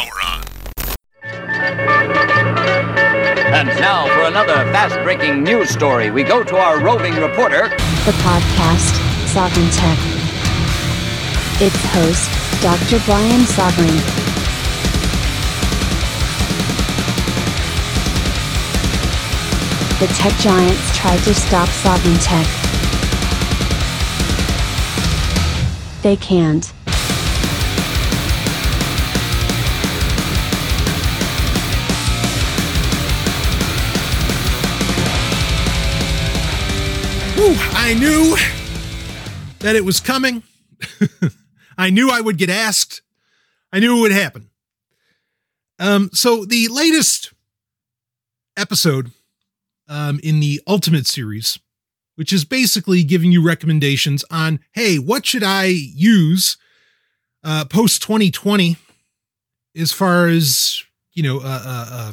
power on. And now for another fast breaking news story, we go to our roving reporter. The podcast, Sovryn Tech. Its host, Dr. Bryan Sovryn. The tech giants tried to stop Sovryn Tech. They can't. Whew, I knew that it was coming. I knew I would get asked. I knew it would happen. Um, so the latest episode um, in the Ultimate series, which is basically giving you recommendations on, hey, what should I use uh, post 2020 as far as you know, uh, uh, uh,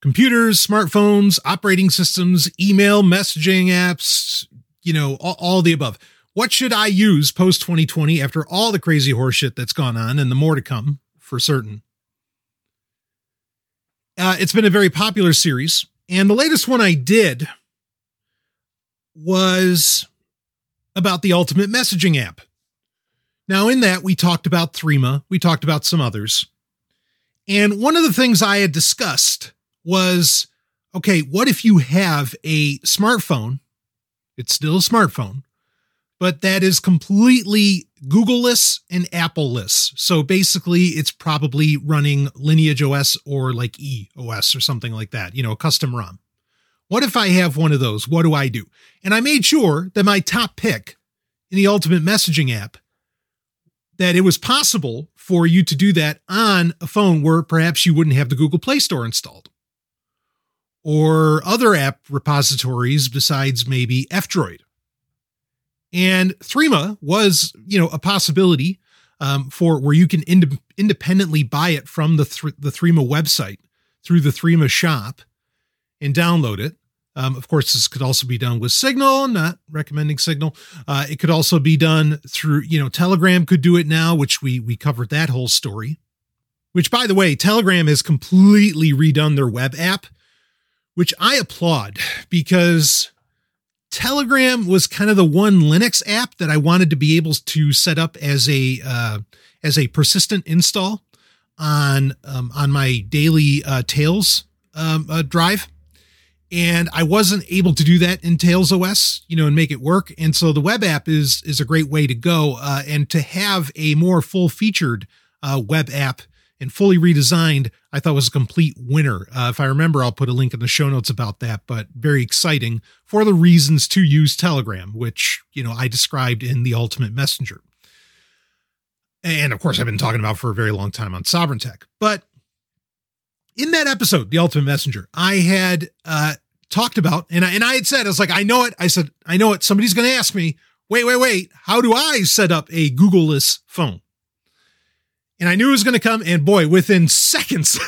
computers, smartphones, operating systems, email, messaging apps, you know, all, all the above. What should I use post 2020 after all the crazy horseshit that's gone on and the more to come for certain? Uh, it's been a very popular series. And the latest one I did was about the ultimate messaging app. Now, in that, we talked about Threema, we talked about some others. And one of the things I had discussed was okay, what if you have a smartphone? It's still a smartphone, but that is completely Googleless and Appleless. So basically, it's probably running Lineage OS or like EOS or something like that, you know, a custom ROM. What if I have one of those? What do I do? And I made sure that my top pick in the Ultimate Messaging app that it was possible for you to do that on a phone where perhaps you wouldn't have the Google Play Store installed or other app repositories besides maybe F-Droid. And Threema was, you know, a possibility um, for where you can ind- independently buy it from the th- the Threema website through the Threema shop and download it. Um, of course, this could also be done with Signal. Not recommending Signal. Uh, it could also be done through, you know, Telegram could do it now, which we we covered that whole story. Which, by the way, Telegram has completely redone their web app, which I applaud because Telegram was kind of the one Linux app that I wanted to be able to set up as a uh, as a persistent install on um, on my daily uh, Tails um, uh, drive and I wasn't able to do that in Tails OS, you know, and make it work. And so the web app is is a great way to go, uh, and to have a more full featured uh, web app and fully redesigned, I thought was a complete winner. Uh, if I remember, I'll put a link in the show notes about that. But very exciting for the reasons to use Telegram, which you know I described in the Ultimate Messenger. And of course, I've been talking about for a very long time on Sovryn Tech. But in that episode, The Ultimate Messenger, I had uh, talked about, and I, and I had said, I was like, I know it. I said, I know it. Somebody's going to ask me, wait, wait, wait, how do I set up a Googleless phone? And I knew it was going to come, and boy, within seconds,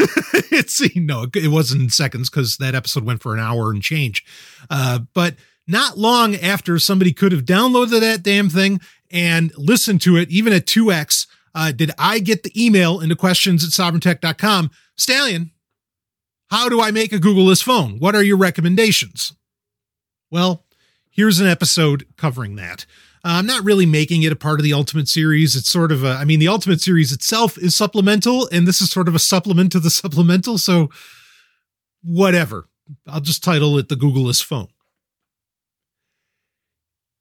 it's no, it wasn't seconds because that episode went for an hour and change. Uh, but not long after somebody could have downloaded that damn thing and listened to it, even at 2x, uh, did I get the email into questions at sovryntech.com? Stallion, how do I make a Googleless phone? What are your recommendations? Well, here's an episode covering that. Uh, I'm not really making it a part of the Ultimate series. It's sort of a, I mean, the Ultimate series itself is supplemental, and this is sort of a supplement to the supplemental. So, whatever. I'll just title it the Googleless phone.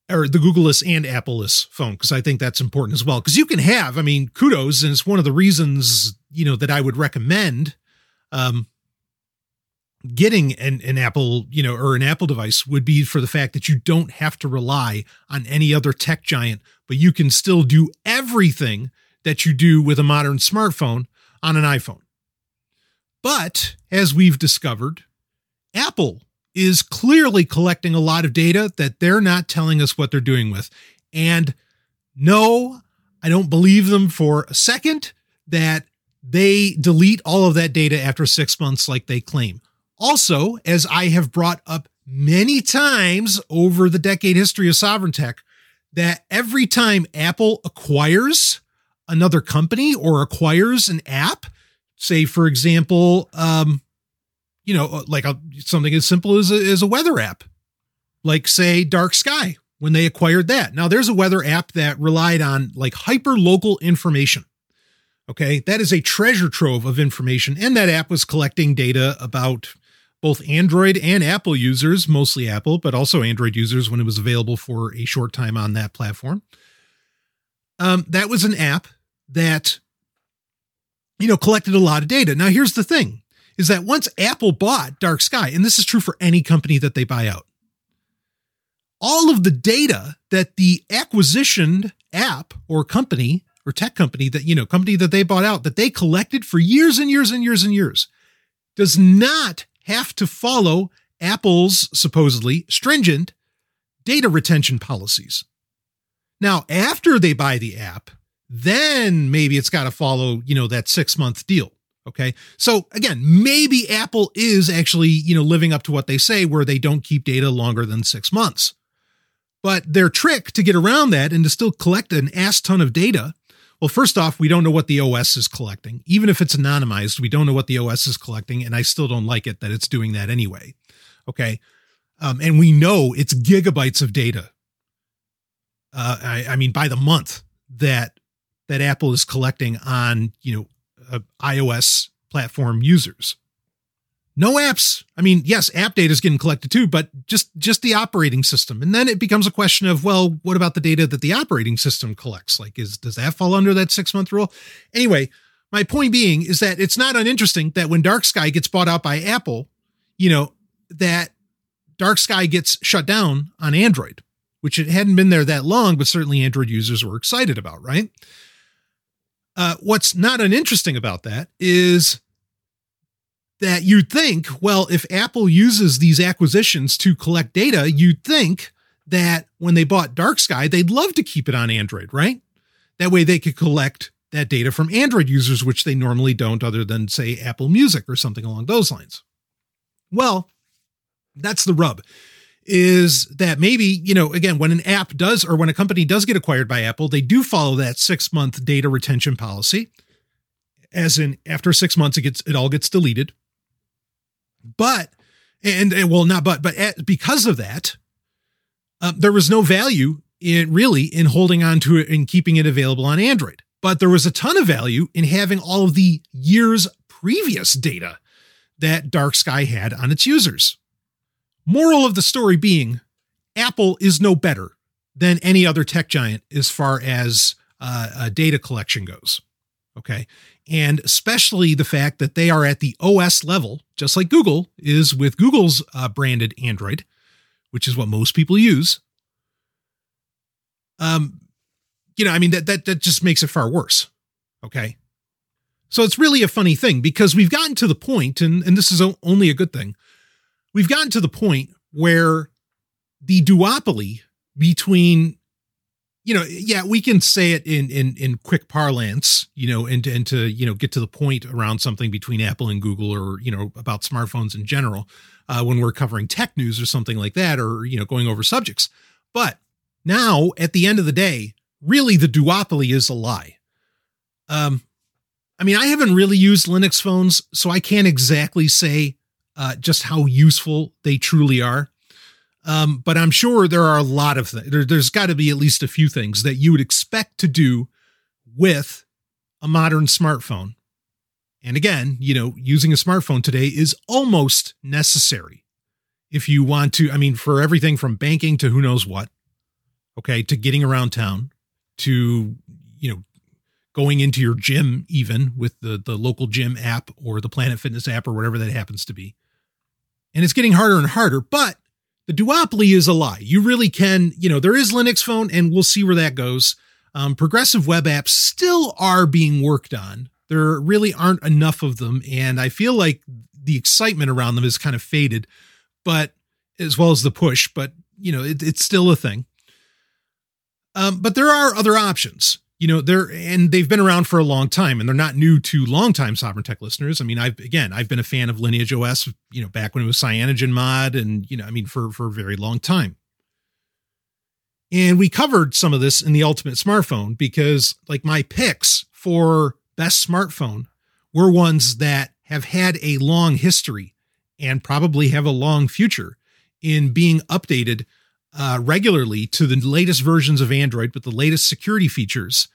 Or the Googleless and Appleless phone, because I think that's important as well. Because you can have, I mean, kudos, and it's one of the reasons, you know, that I would recommend um, getting an, an Apple, you know, or an Apple device would be for the fact that you don't have to rely on any other tech giant, but you can still do everything that you do with a modern smartphone on an iPhone. But as we've discovered, Apple is clearly collecting a lot of data that they're not telling us what they're doing with. And no, I don't believe them for a second that they delete all of that data after six months like they claim. Also, as I have brought up many times over the decade history of sovryn tech, that every time Apple acquires another company or acquires an app, say for example, um, you know, like a, something as simple as a, as a weather app, like say Dark Sky when they acquired that. Now there's a weather app that relied on like hyper local information. Okay, that is a treasure trove of information, and that app was collecting data about both Android and Apple users, mostly Apple, but also Android users when it was available for a short time on that platform. Um, that was an app that, you know, collected a lot of data. Now, here's the thing is that once Apple bought Dark Sky, and this is true for any company that they buy out, all of the data that the acquisitioned app or company or tech company that, you know, company that they bought out that they collected for years and years and years and years does not have to follow Apple's supposedly stringent data retention policies. Now, after they buy the app, then maybe it's got to follow, you know, that six month deal. Okay. So again, maybe Apple is actually, you know, living up to what they say where they don't keep data longer than six months. But their trick to get around that and to still collect an ass ton of data well, first off, we don't know what the OS is collecting. Even if it's anonymized, we don't know what the OS is collecting, and I still don't like it that it's doing that anyway. Okay. Um, and we know it's gigabytes of data. Uh, I, I, mean, by the month that that Apple is collecting on you know uh, iOS platform users no apps. I mean yes app data is getting collected too but just just the operating system. And then it becomes a question of well what about the data that the operating system collects? Like is does that fall under that six month rule? Anyway my point being is that it's not uninteresting that when dark sky gets bought out by apple you know that dark sky gets shut down on android which it hadn't been there that long but certainly android users were excited about right? Uh, what's not uninteresting about that is that you'd think, well, if Apple uses these acquisitions to collect data, you'd think that when they bought Dark Sky, they'd love to keep it on Android, right? That way they could collect that data from Android users, which they normally don't, other than, say, Apple Music or something along those lines. Well, that's the rub is that maybe, you know, again, when an app does or when a company does get acquired by Apple, they do follow that six month data retention policy. As in, after six months, it gets it all gets deleted. But, and, and well, not but, but at, because of that, uh, there was no value in really in holding on to it and keeping it available on Android. But there was a ton of value in having all of the years previous data that Dark Sky had on its users. Moral of the story being Apple is no better than any other tech giant as far as uh, uh, data collection goes. Okay and especially the fact that they are at the OS level, just like Google is with Google's uh, branded Android, which is what most people use. Um, you know, I mean that that that just makes it far worse. Okay, so it's really a funny thing because we've gotten to the point, and and this is only a good thing. We've gotten to the point where the duopoly between you know, yeah, we can say it in in in quick parlance, you know, and and to you know get to the point around something between Apple and Google, or you know about smartphones in general, uh, when we're covering tech news or something like that, or you know going over subjects. But now, at the end of the day, really the duopoly is a lie. Um, I mean, I haven't really used Linux phones, so I can't exactly say uh, just how useful they truly are. Um, but I'm sure there are a lot of things. There, there's got to be at least a few things that you would expect to do with a modern smartphone. And again, you know, using a smartphone today is almost necessary if you want to. I mean, for everything from banking to who knows what, okay, to getting around town, to, you know, going into your gym, even with the, the local gym app or the Planet Fitness app or whatever that happens to be. And it's getting harder and harder, but the duopoly is a lie. You really can, you know, there is Linux Phone, and we'll see where that goes. Um, progressive web apps still are being worked on. There really aren't enough of them, and I feel like the excitement around them is kind of faded, but as well as the push, but you know, it, it's still a thing. Um, but there are other options you know they're and they've been around for a long time and they're not new to longtime sovryn tech listeners. I mean i've again i've been a fan of lineage os you know back when it was CyanogenMod and you know i mean for for a very long time. And we covered some of this in the ultimate smartphone because, like, my picks for best smartphone were ones that have had a long history and probably have a long future in being updated uh, regularly to the latest versions of Android with the latest security features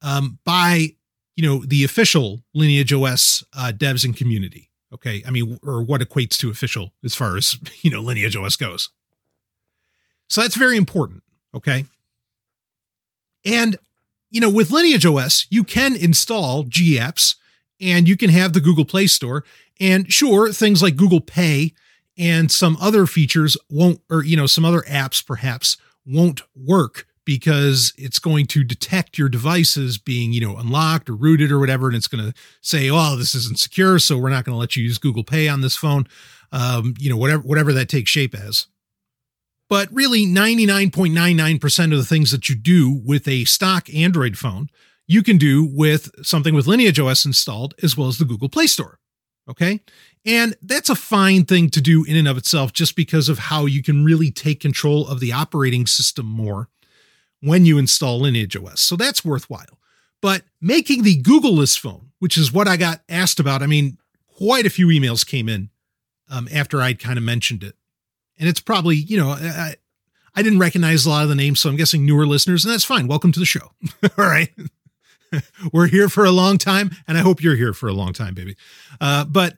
um, by you know the official Lineage OS uh, devs and community. Okay, I mean, or what equates to official as far as you know Lineage OS goes. So that's very important. Okay, and you know with Lineage OS you can install GApps and you can have the Google Play Store. And sure, things like Google Pay and some other features won't, or, you know, some other apps perhaps won't work because it's going to detect your devices being, you know, unlocked or rooted or whatever. And it's going to say, oh, this isn't secure. So we're not going to let you use Google Pay on this phone. Um, you know, whatever, whatever that takes shape as. But really, 99.99% of the things that you do with a stock Android phone you can do with something with Lineage OS installed as well as the Google Play Store. Okay. And that's a fine thing to do in and of itself, just because of how you can really take control of the operating system more when you install Lineage OS. So that's worthwhile. But making the Googleless phone, which is what I got asked about, I mean, quite a few emails came in um, after I'd kind of mentioned it. And it's probably, you know, I, I didn't recognize a lot of the names, so I'm guessing newer listeners, and that's fine. Welcome to the show. All right. we're here for a long time, and I hope you're here for a long time, baby. Uh, but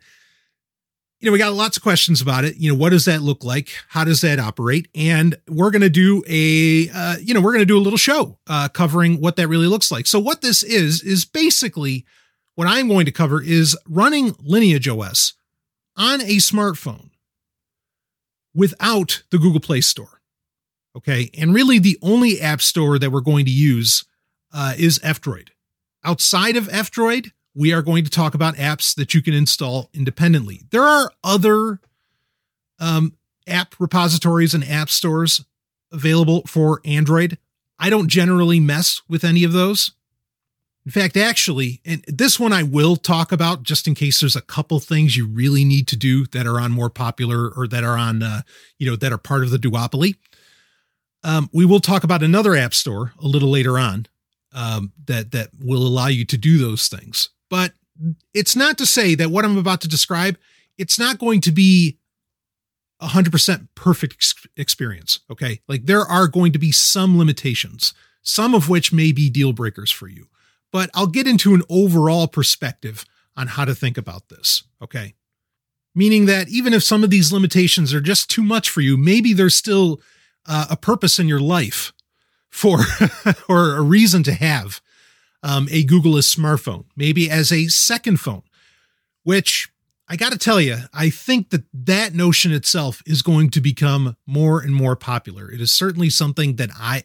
you know, we got lots of questions about it. You know, what does that look like? How does that operate? And we're going to do a, uh, you know, we're going to do a little show uh, covering what that really looks like. So, what this is is basically what I'm going to cover is running Lineage OS on a smartphone without the Google Play Store. Okay, and really the only app store that we're going to use uh, is F-Droid. Outside of F Droid, we are going to talk about apps that you can install independently. There are other um, app repositories and app stores available for Android. I don't generally mess with any of those. In fact, actually, and this one I will talk about just in case there's a couple things you really need to do that are on more popular or that are on, uh, you know, that are part of the duopoly. Um, we will talk about another app store a little later on um, that that will allow you to do those things. But it's not to say that what I'm about to describe it's not going to be a 100% perfect ex- experience. Okay, like there are going to be some limitations, some of which may be deal breakers for you. But I'll get into an overall perspective on how to think about this. Okay. Meaning that even if some of these limitations are just too much for you, maybe there's still uh, a purpose in your life for or a reason to have um, a Googleless smartphone, maybe as a second phone, which I got to tell you, I think that that notion itself is going to become more and more popular. It is certainly something that I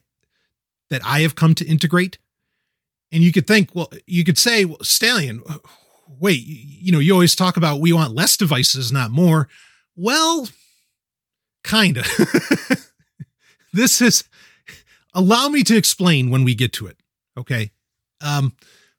that I have come to integrate. And you could think, well, you could say, well, Stallion, wait, you know, you always talk about we want less devices, not more. Well, kind of. this is allow me to explain when we get to it. Okay. Um,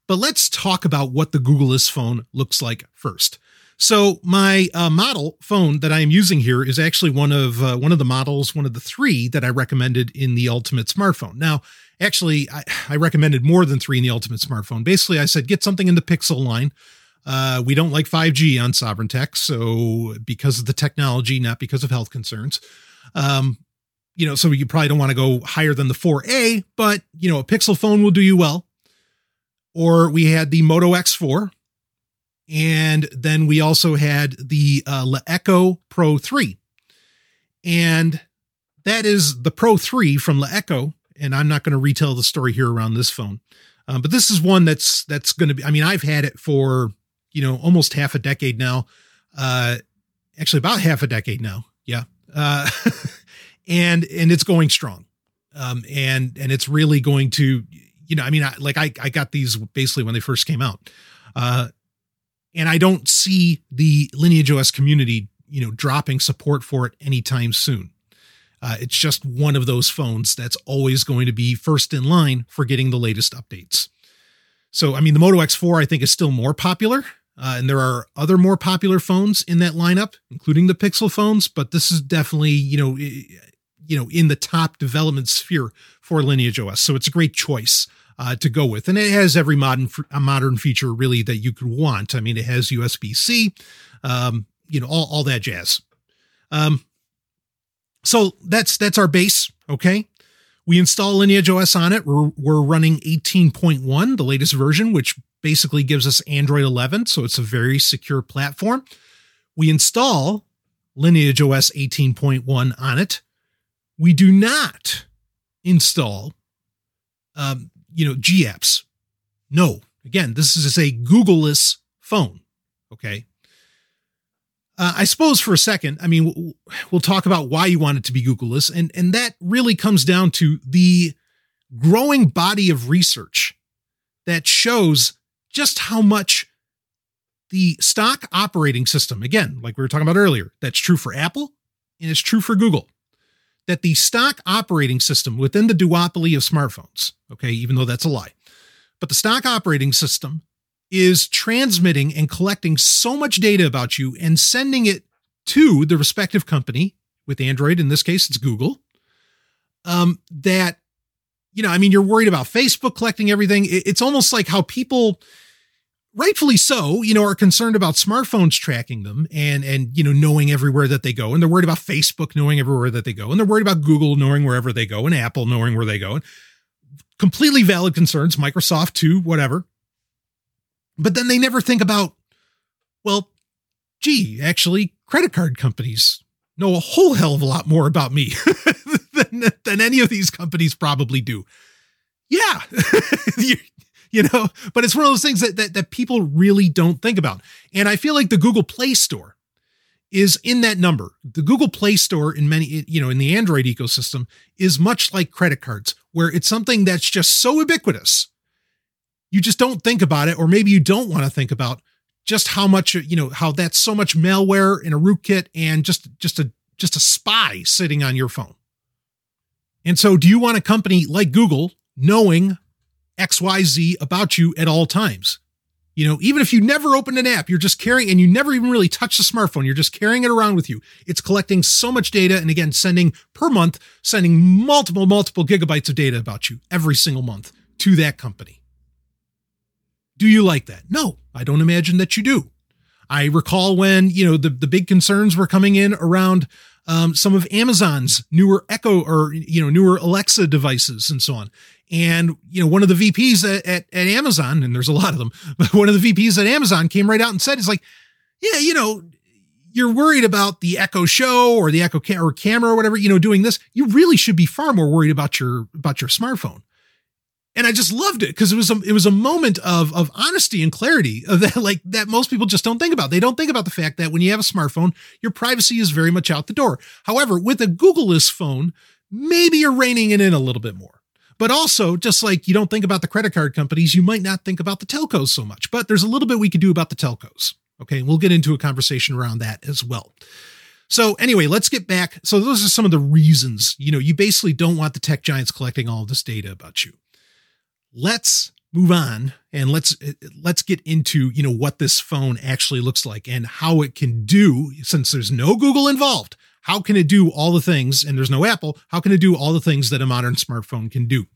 but let's talk about what the Googleless phone looks like first. So my uh, model phone that I am using here is actually one of uh, one of the models, one of the three that I recommended in the Ultimate smartphone. Now, actually, I, I recommended more than three in the Ultimate smartphone. Basically, I said get something in the Pixel line. Uh, we don't like 5G on Sovryn Tech, so because of the technology, not because of health concerns. Um, you know, so you probably don't want to go higher than the 4A, but you know, a Pixel phone will do you well. Or we had the Moto X4, and then we also had the uh, LeEco Pro 3. And that is the Pro 3 from LeEco, and I'm not going to retell the story here around this phone. Um, but this is one that's that's going to be. I mean, I've had it for you know almost half a decade now. Uh, actually, about half a decade now. Yeah. Uh, and and it's going strong um and and it's really going to you know i mean I, like i i got these basically when they first came out. Uh and i don't see the lineage os community you know dropping support for it anytime soon. Uh, it's just one of those phones that's always going to be first in line for getting the latest updates. So i mean the moto x4 i think is still more popular uh, and there are other more popular phones in that lineup, including the Pixel phones, but this is definitely, you know, you know, in the top development sphere for Lineage OS. So it's a great choice uh, to go with. And it has every modern, a modern feature really that you could want. I mean, it has USB C, um, you know, all, all that jazz. Um, so that's, that's our base. Okay. We install Lineage OS on it. We're, we're running 18.1, the latest version, which basically gives us Android 11. So it's a very secure platform. We install Lineage OS 18.1 on it. We do not install, um, you know, GApps. No, again, this is a Googleless phone. Okay. Uh, I suppose for a second, I mean, we'll talk about why you want it to be Googleless, and and that really comes down to the growing body of research that shows just how much the stock operating system, again, like we were talking about earlier, that's true for Apple and it's true for Google, that the stock operating system within the duopoly of smartphones, okay, even though that's a lie, but the stock operating system is transmitting and collecting so much data about you and sending it to the respective company with Android, in this case, it's Google, um, that, you know, I mean, you're worried about Facebook collecting everything. It's almost like how people, rightfully so, you know, are concerned about smartphones tracking them and and you know knowing everywhere that they go, and they're worried about Facebook knowing everywhere that they go, and they're worried about Google knowing wherever they go, and Apple knowing where they go. And completely valid concerns, Microsoft too, whatever. But then they never think about, well, gee, actually, credit card companies know a whole hell of a lot more about me than, than any of these companies probably do. Yeah, you know, but it's one of those things that, that, that people really don't think about. And I feel like the Google Play Store is in that number. The Google Play Store in many, you know, in the Android ecosystem is much like credit cards, where it's something that's just so ubiquitous. You just don't think about it, or maybe you don't want to think about just how much, you know, how that's so much malware in a rootkit and just, just a, just a spy sitting on your phone. And so do you want a company like Google knowing XYZ about you at all times. You know, even if you never opened an app, you're just carrying and you never even really touch the smartphone, you're just carrying it around with you. It's collecting so much data and again, sending per month, sending multiple, multiple gigabytes of data about you every single month to that company. Do you like that? No, I don't imagine that you do. I recall when, you know, the, the big concerns were coming in around um, some of Amazon's newer Echo or, you know, newer Alexa devices and so on. And, you know, one of the VPs at, at, at, Amazon, and there's a lot of them, but one of the VPs at Amazon came right out and said, it's like, yeah, you know, you're worried about the Echo Show or the Echo or camera or whatever, you know, doing this. You really should be far more worried about your, about your smartphone. And I just loved it because it was a, it was a moment of, of honesty and clarity of that, like that most people just don't think about. They don't think about the fact that when you have a smartphone, your privacy is very much out the door. However, with a Googleless phone, maybe you're reining it in a little bit more. But also, just like you don't think about the credit card companies, you might not think about the telcos so much. But there's a little bit we could do about the telcos. Okay. We'll get into a conversation around that as well. So anyway, let's get back. So those are some of the reasons, you know, you basically don't want the tech giants collecting all this data about you. Let's move on and let's let's get into, you know, what this phone actually looks like and how it can do since there's no Google involved how can it do all the things, and there's no Apple, how can it do all the things that a modern smartphone can do?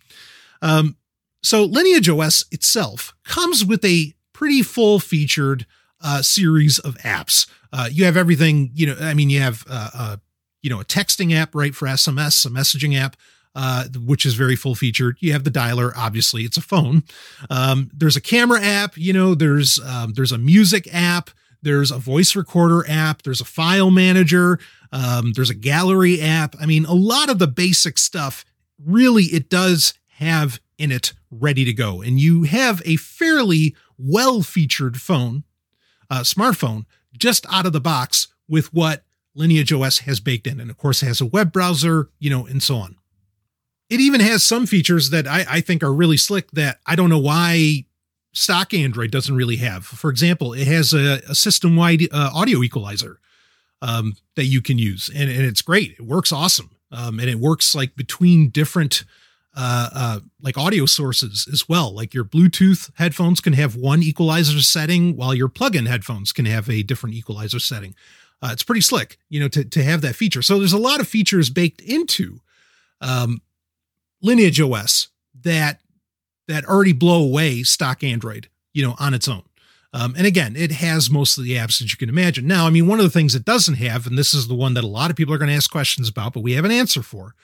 Um, so Lineage OS itself comes with a pretty full featured uh, series of apps. Uh, you have everything, you know, I mean, you have, uh, uh you know, a texting app, right, for SMS, a messaging app, uh, which is very full featured. You have the dialer, obviously, it's a phone. Um, there's a camera app, you know, there's um, there's a music app, there's a voice recorder app, there's a file manager, um, there's a gallery app. I mean, a lot of the basic stuff really it does have in it ready to go. And you have a fairly well featured phone, uh, smartphone, just out of the box with what Lineage OS has baked in. And of course, it has a web browser, you know, and so on. It even has some features that I, I think are really slick that I don't know why stock Android doesn't really have. For example, it has a, a system wide uh, audio equalizer um, that you can use, and, and it's great. It works awesome, um, and it works like between different uh, uh, like audio sources as well. Like your Bluetooth headphones can have one equalizer setting, while your plug-in headphones can have a different equalizer setting. Uh, it's pretty slick, you know, to, to have that feature. So there's a lot of features baked into um, Lineage OS that that already blow away stock Android, you know, on its own. Um, and again, it has most of the apps that you can imagine. Now, I mean, one of the things it doesn't have, and this is the one that a lot of people are going to ask questions about, but we have an answer for.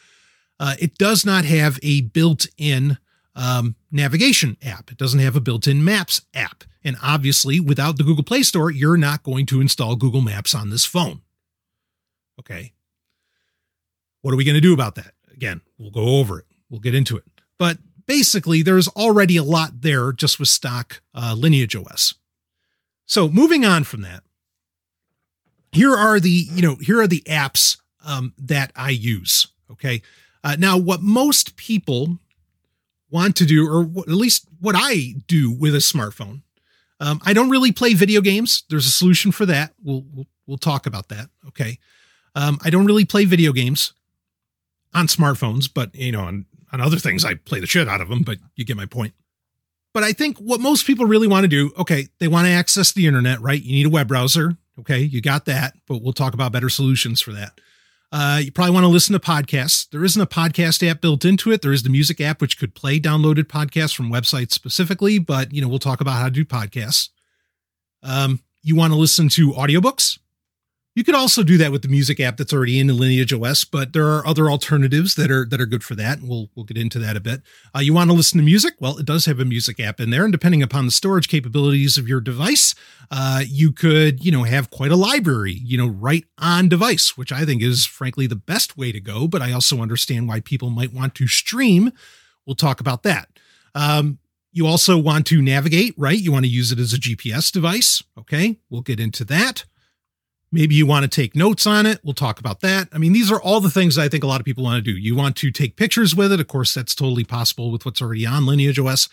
Uh, it does not have a built-in um, navigation app. It doesn't have a built-in Maps app. And obviously, without the Google Play Store, you're not going to install Google Maps on this phone. Okay. What are we going to do about that? Again, we'll go over it. We'll get into it. But basically, there's already a lot there just with stock uh, Lineage OS. So moving on from that, here are the you know here are the apps um, that I use. Okay, uh, now what most people want to do, or at least what I do with a smartphone, um, I don't really play video games. There's a solution for that. We'll we'll, we'll talk about that. Okay, um, I don't really play video games on smartphones, but you know on on other things I play the shit out of them. But you get my point. But I think what most people really want to do, okay, they want to access the internet, right? You need a web browser. Okay, you got that, but we'll talk about better solutions for that. Uh, you probably want to listen to podcasts. There isn't a podcast app built into it. There is the music app, which could play downloaded podcasts from websites specifically, but you know, we'll talk about how to do podcasts. Um, you want to listen to audiobooks? You could also do that with the music app that's already in the Lineage OS, but there are other alternatives that are that are good for that. We'll we'll get into that a bit. Uh, you want to listen to music? Well, it does have a music app in there, and depending upon the storage capabilities of your device, uh, you could you know have quite a library, you know, right on device, which I think is frankly the best way to go. But I also understand why people might want to stream. We'll talk about that. Um, you also want to navigate, right? You want to use it as a GPS device. Okay, we'll get into that. Maybe you want to take notes on it. We'll talk about that. I mean, these are all the things I think a lot of people want to do. You want to take pictures with it. Of course, that's totally possible with what's already on Lineage OS.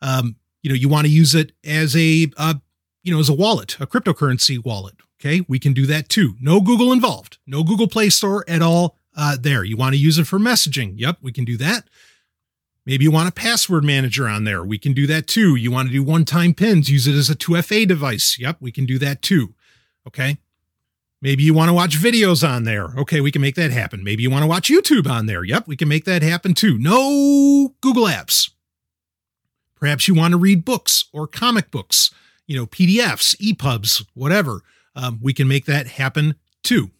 Um, you know, you want to use it as a, uh, you know, as a wallet, a cryptocurrency wallet. Okay. We can do that too. No Google involved, no Google Play Store at all uh, there. You want to use it for messaging. Yep. We can do that. Maybe you want a password manager on there. We can do that too. You want to do one time pins, use it as a 2FA device. Yep. We can do that too. Okay. Maybe you want to watch videos on there. Okay, we can make that happen. Maybe you want to watch YouTube on there. Yep, we can make that happen too. No Google Apps. Perhaps you want to read books or comic books, you know, PDFs, EPUBs, whatever. Um, we can make that happen too.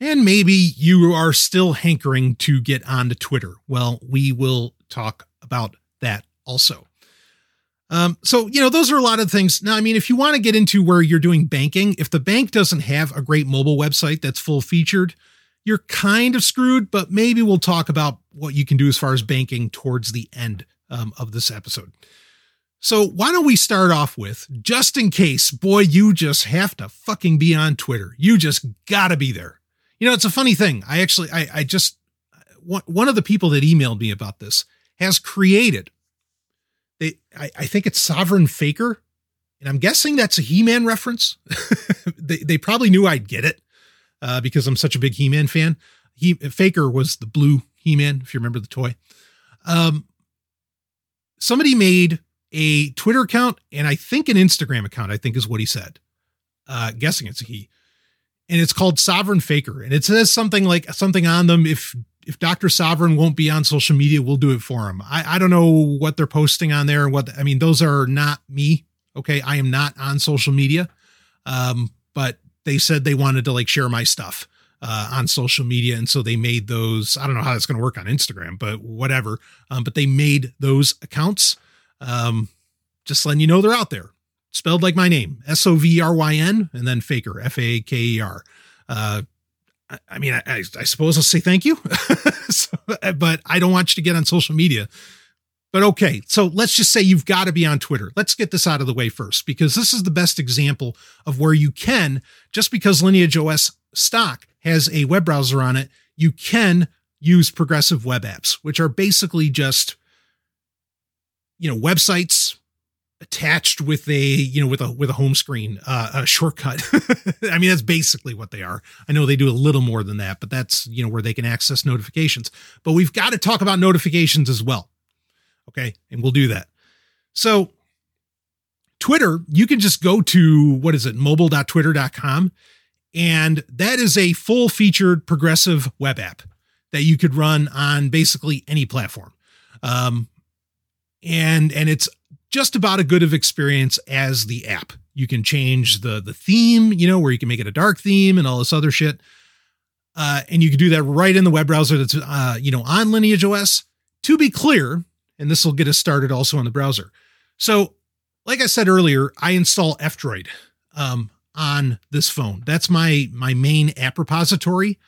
And maybe you are still hankering to get onto Twitter. Well, we will talk about that also. Um, so, you know, those are a lot of things. Now, I mean, if you want to get into where you're doing banking, if the bank doesn't have a great mobile website that's full featured, you're kind of screwed, but maybe we'll talk about what you can do as far as banking towards the end um, of this episode. So, why don't we start off with just in case, boy, you just have to fucking be on Twitter. You just gotta be there. You know, it's a funny thing. I actually, I, I just, one of the people that emailed me about this has created I, I think it's Sovryn Faker, and I'm guessing that's a He-Man reference. they they probably knew I'd get it uh, because I'm such a big He-Man fan. He Faker was the blue He-Man, if you remember the toy. Um, somebody made a Twitter account and I think an Instagram account. I think is what he said. Uh, guessing it's a he, and it's called Sovryn Faker, and it says something like something on them. If if Dr. Sovryn won't be on social media, we'll do it for him. I, I don't know what they're posting on there. and What I mean, those are not me. Okay. I am not on social media. Um, but they said they wanted to like share my stuff uh, on social media. And so they made those. I don't know how that's going to work on Instagram, but whatever. Um, but they made those accounts. Um, just letting you know they're out there. Spelled like my name, S O V R Y N, and then Faker, F A K E R. Uh, I mean, I, I, suppose I'll say thank you, so, but I don't want you to get on social media. But okay, so let's just say you've got to be on Twitter. Let's get this out of the way first, because this is the best example of where you can, just because Lineage OS stock has a web browser on it, you can use progressive web apps, which are basically just, you know, websites attached with a you know with a with a home screen uh, a shortcut. I mean that's basically what they are. I know they do a little more than that but that's you know where they can access notifications. But we've got to talk about notifications as well okay? And we'll do that. So twitter you can just go to what is it? mobile.twitter.com And that is a full featured progressive web app that you could run on basically any platform. Um, and and it's just about a good of experience as the app. You can change the the theme, you know, where you can make it a dark theme and all this other shit. Uh, and you can do that right in the web browser that's uh, you know on Lineage OS. To be clear, and this will get us started also on the browser. So, like I said earlier, I install F-Droid um, on this phone. That's my my main app repository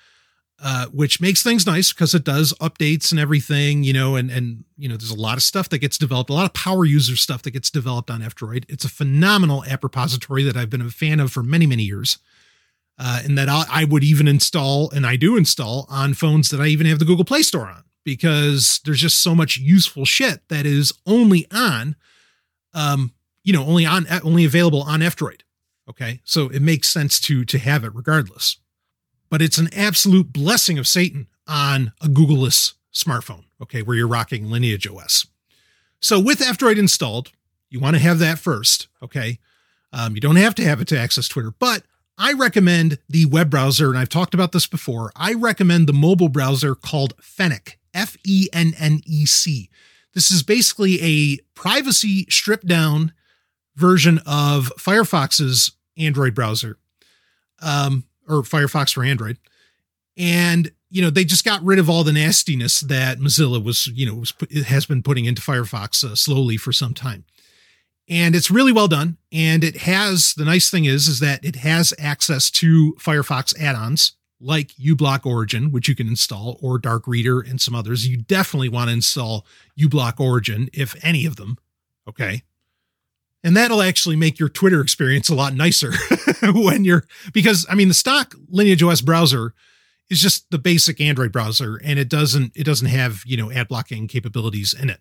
uh, which makes things nice because it does updates and everything, you know, and and you know, there's a lot of stuff that gets developed, a lot of power user stuff that gets developed on F-Droid. It's a phenomenal app repository that I've been a fan of for many many years, uh, and that I'll, I would even install, and I do install on phones that I even have the Google Play Store on because there's just so much useful shit that is only on, um, you know, only on only available on F-Droid. Okay, so it makes sense to to have it regardless but it's an absolute blessing of Satan on a Googleless smartphone, okay, where you're rocking Lineage OS. So with F-Droid installed, you want to have that first, okay? Um, you don't have to have it to access Twitter, but I recommend the web browser, and I've talked about this before. I recommend the mobile browser called Fennec, F E N N E C. This is basically a privacy stripped down version of Firefox's Android browser. Um, or Firefox for Android. And you know they just got rid of all the nastiness that Mozilla was you know was has been putting into Firefox uh, slowly for some time. And it's really well done and it has the nice thing is is that it has access to Firefox add-ons like uBlock Origin, which you can install, or Dark Reader and some others. You definitely want to install uBlock Origin, if any of them. Okay. And that'll actually make your Twitter experience a lot nicer when you're, because I mean, the stock Lineage OS browser is just the basic Android browser and it doesn't, it doesn't have, you know, ad blocking capabilities in it.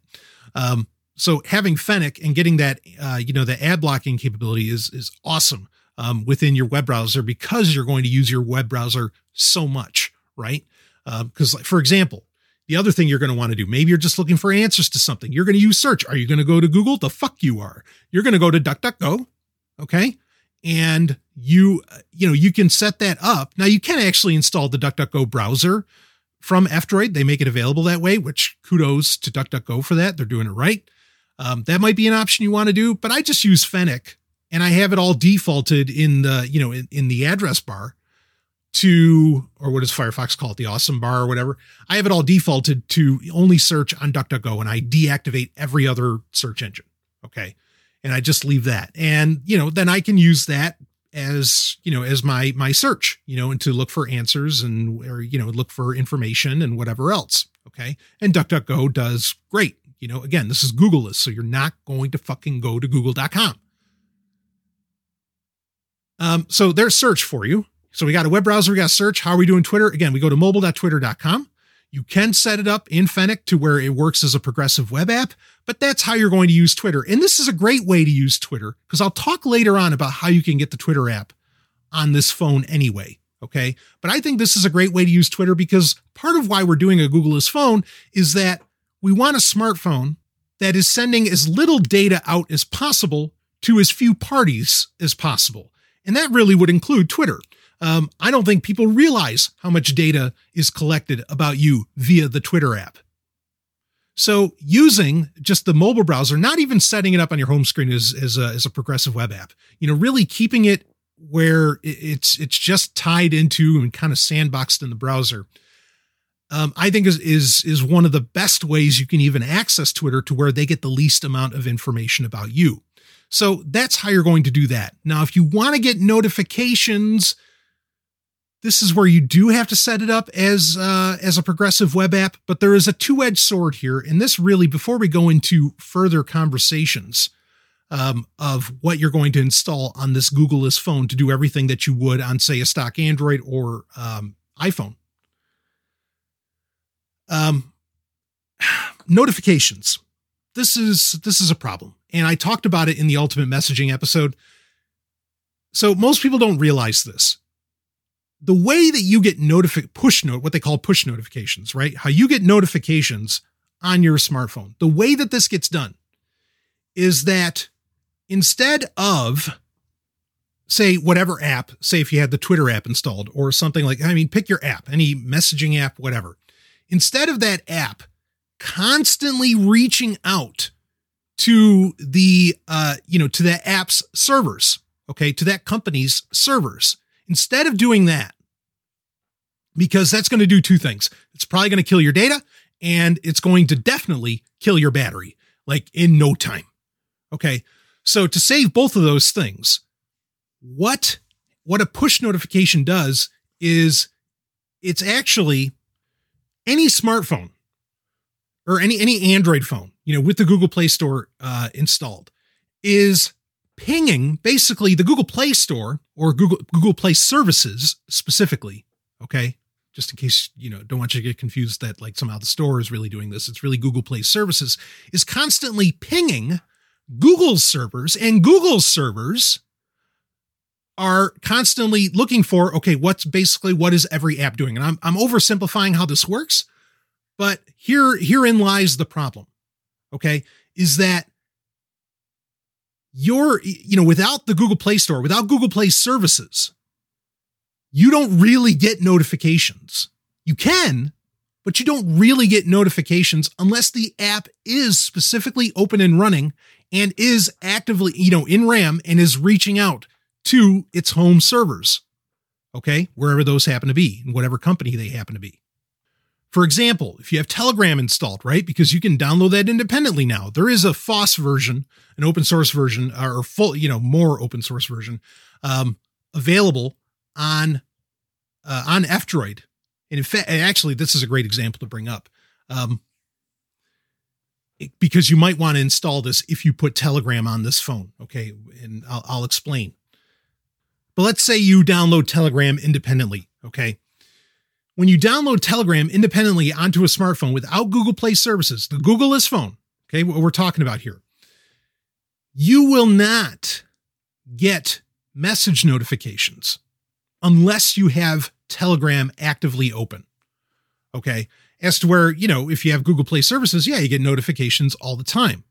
Um, so having Fennec and getting that, uh, you know, the ad blocking capability is, is awesome um, within your web browser because you're going to use your web browser so much, right? Because, uh, like, for example, the other thing you're going to want to do, maybe you're just looking for answers to something. You're going to use search. Are you going to go to Google? The fuck you are. You're going to go to DuckDuckGo. Okay. And you, you know, you can set that up. Now you can actually install the DuckDuckGo browser from F-Droid. They make it available that way, which kudos to DuckDuckGo for that. They're doing it right. Um, that might be an option you want to do, but I just use Fennec and I have it all defaulted in the, you know, in, in the address bar to, or what does Firefox call it, the awesome bar or whatever. I have it all defaulted to only search on DuckDuckGo and I deactivate every other search engine. Okay. And I just leave that. And, you know, then I can use that as, you know, as my, my search, you know, and to look for answers and, or, you know, look for information and whatever else. Okay. And DuckDuckGo does great. You know, again, this is Googleless, so you're not going to fucking go to google.com. Um, so there's search for you. So we got a web browser, we got search. How are we doing Twitter? Again, we go to mobile.twitter.com. You can set it up in Fennec to where it works as a progressive web app, but that's how you're going to use Twitter. And this is a great way to use Twitter because I'll talk later on about how you can get the Twitter app on this phone anyway. Okay. But I think this is a great way to use Twitter because part of why we're doing a Googleless phone is that we want a smartphone that is sending as little data out as possible to as few parties as possible. And that really would include Twitter um, I don't think people realize how much data is collected about you via the Twitter app. So using just the mobile browser, not even setting it up on your home screen as, as, a, as a progressive web app, you know, really keeping it where it's it's just tied into and kind of sandboxed in the browser. Um, I think is is is one of the best ways you can even access Twitter to where they get the least amount of information about you. So that's how you're going to do that. Now, if you want to get notifications this is where you do have to set it up as uh, as a progressive web app, but there is a two edged sword here. And this really, before we go into further conversations um, of what you're going to install on this Googleless phone to do everything that you would on, say, a stock Android or um, iPhone. Um, notifications. This is this is a problem, and I talked about it in the Ultimate Messaging episode. So most people don't realize this the way that you get notific push note, what they call push notifications, right? How you get notifications on your smartphone. The way that this gets done is that instead of say whatever app, say if you had the Twitter app installed or something like, I mean, pick your app, any messaging app, whatever. Instead of that app constantly reaching out to the, uh, you know, to that app's servers, okay, to that company's servers, instead of doing that, because that's going to do two things. It's probably going to kill your data and it's going to definitely kill your battery, like in no time. Okay. So to save both of those things, what what a push notification does is it's actually any smartphone or any any Android phone, you know, with the Google Play Store uh, installed, is pinging basically the Google Play Store or Google Google Play services specifically. Okay, just in case you know don't want you to get confused that like somehow the store is really doing this. It's really Google Play services is constantly pinging Google's servers and Google's servers are constantly looking for okay what's basically what is every app doing and i'm i'm oversimplifying how this works but here herein lies the problem okay is that you're you know without the google play store without google play services you don't really get notifications you can but you don't really get notifications unless the app is specifically open and running and is actively you know in ram and is reaching out to its home servers, okay, wherever those happen to be, in whatever company they happen to be. For example, if you have Telegram installed, right, because you can download that independently now. There is a FOSS version, an open source version, or full, you know, more open source version um, available on uh, on F-Droid. And in fact, actually, this is a great example to bring up. Um, because you might want to install this if you put Telegram on this phone. Okay. And I'll, I'll explain. But let's say you download Telegram independently, okay? When you download Telegram independently onto a smartphone without Google Play services, the Googleless phone, okay, what we're talking about here, you will not get message notifications unless you have Telegram actively open. Okay. As to where, you know, if you have Google Play services, yeah, you get notifications all the time.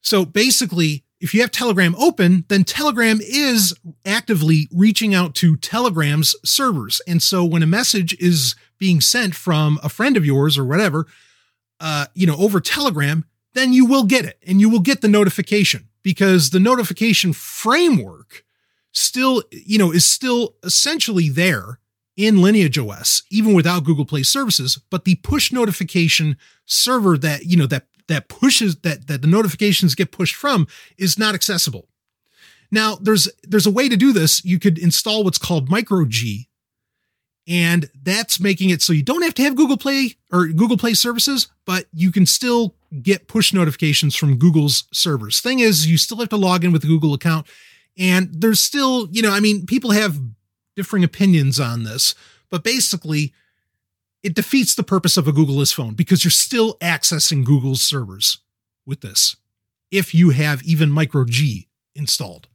So basically, if you have Telegram open, then Telegram is actively reaching out to Telegram's servers. And so when a message is being sent from a friend of yours or whatever, uh, you know, over Telegram, then you will get it and you will get the notification because the notification framework still, you know, is still essentially there in Lineage OS, even without Google Play services. But the push notification server that, you know, that that pushes that that the notifications get pushed from is not accessible. Now, there's there's a way to do this. You could install what's called microG, and that's making it so you don't have to have Google Play or Google Play services, but you can still get push notifications from Google's servers. Thing is, you still have to log in with the Google account, and there's still, you know, I mean, people have differing opinions on this, but basically, it defeats the purpose of a Googleless phone because you're still accessing Google's servers with this if you have even microG installed.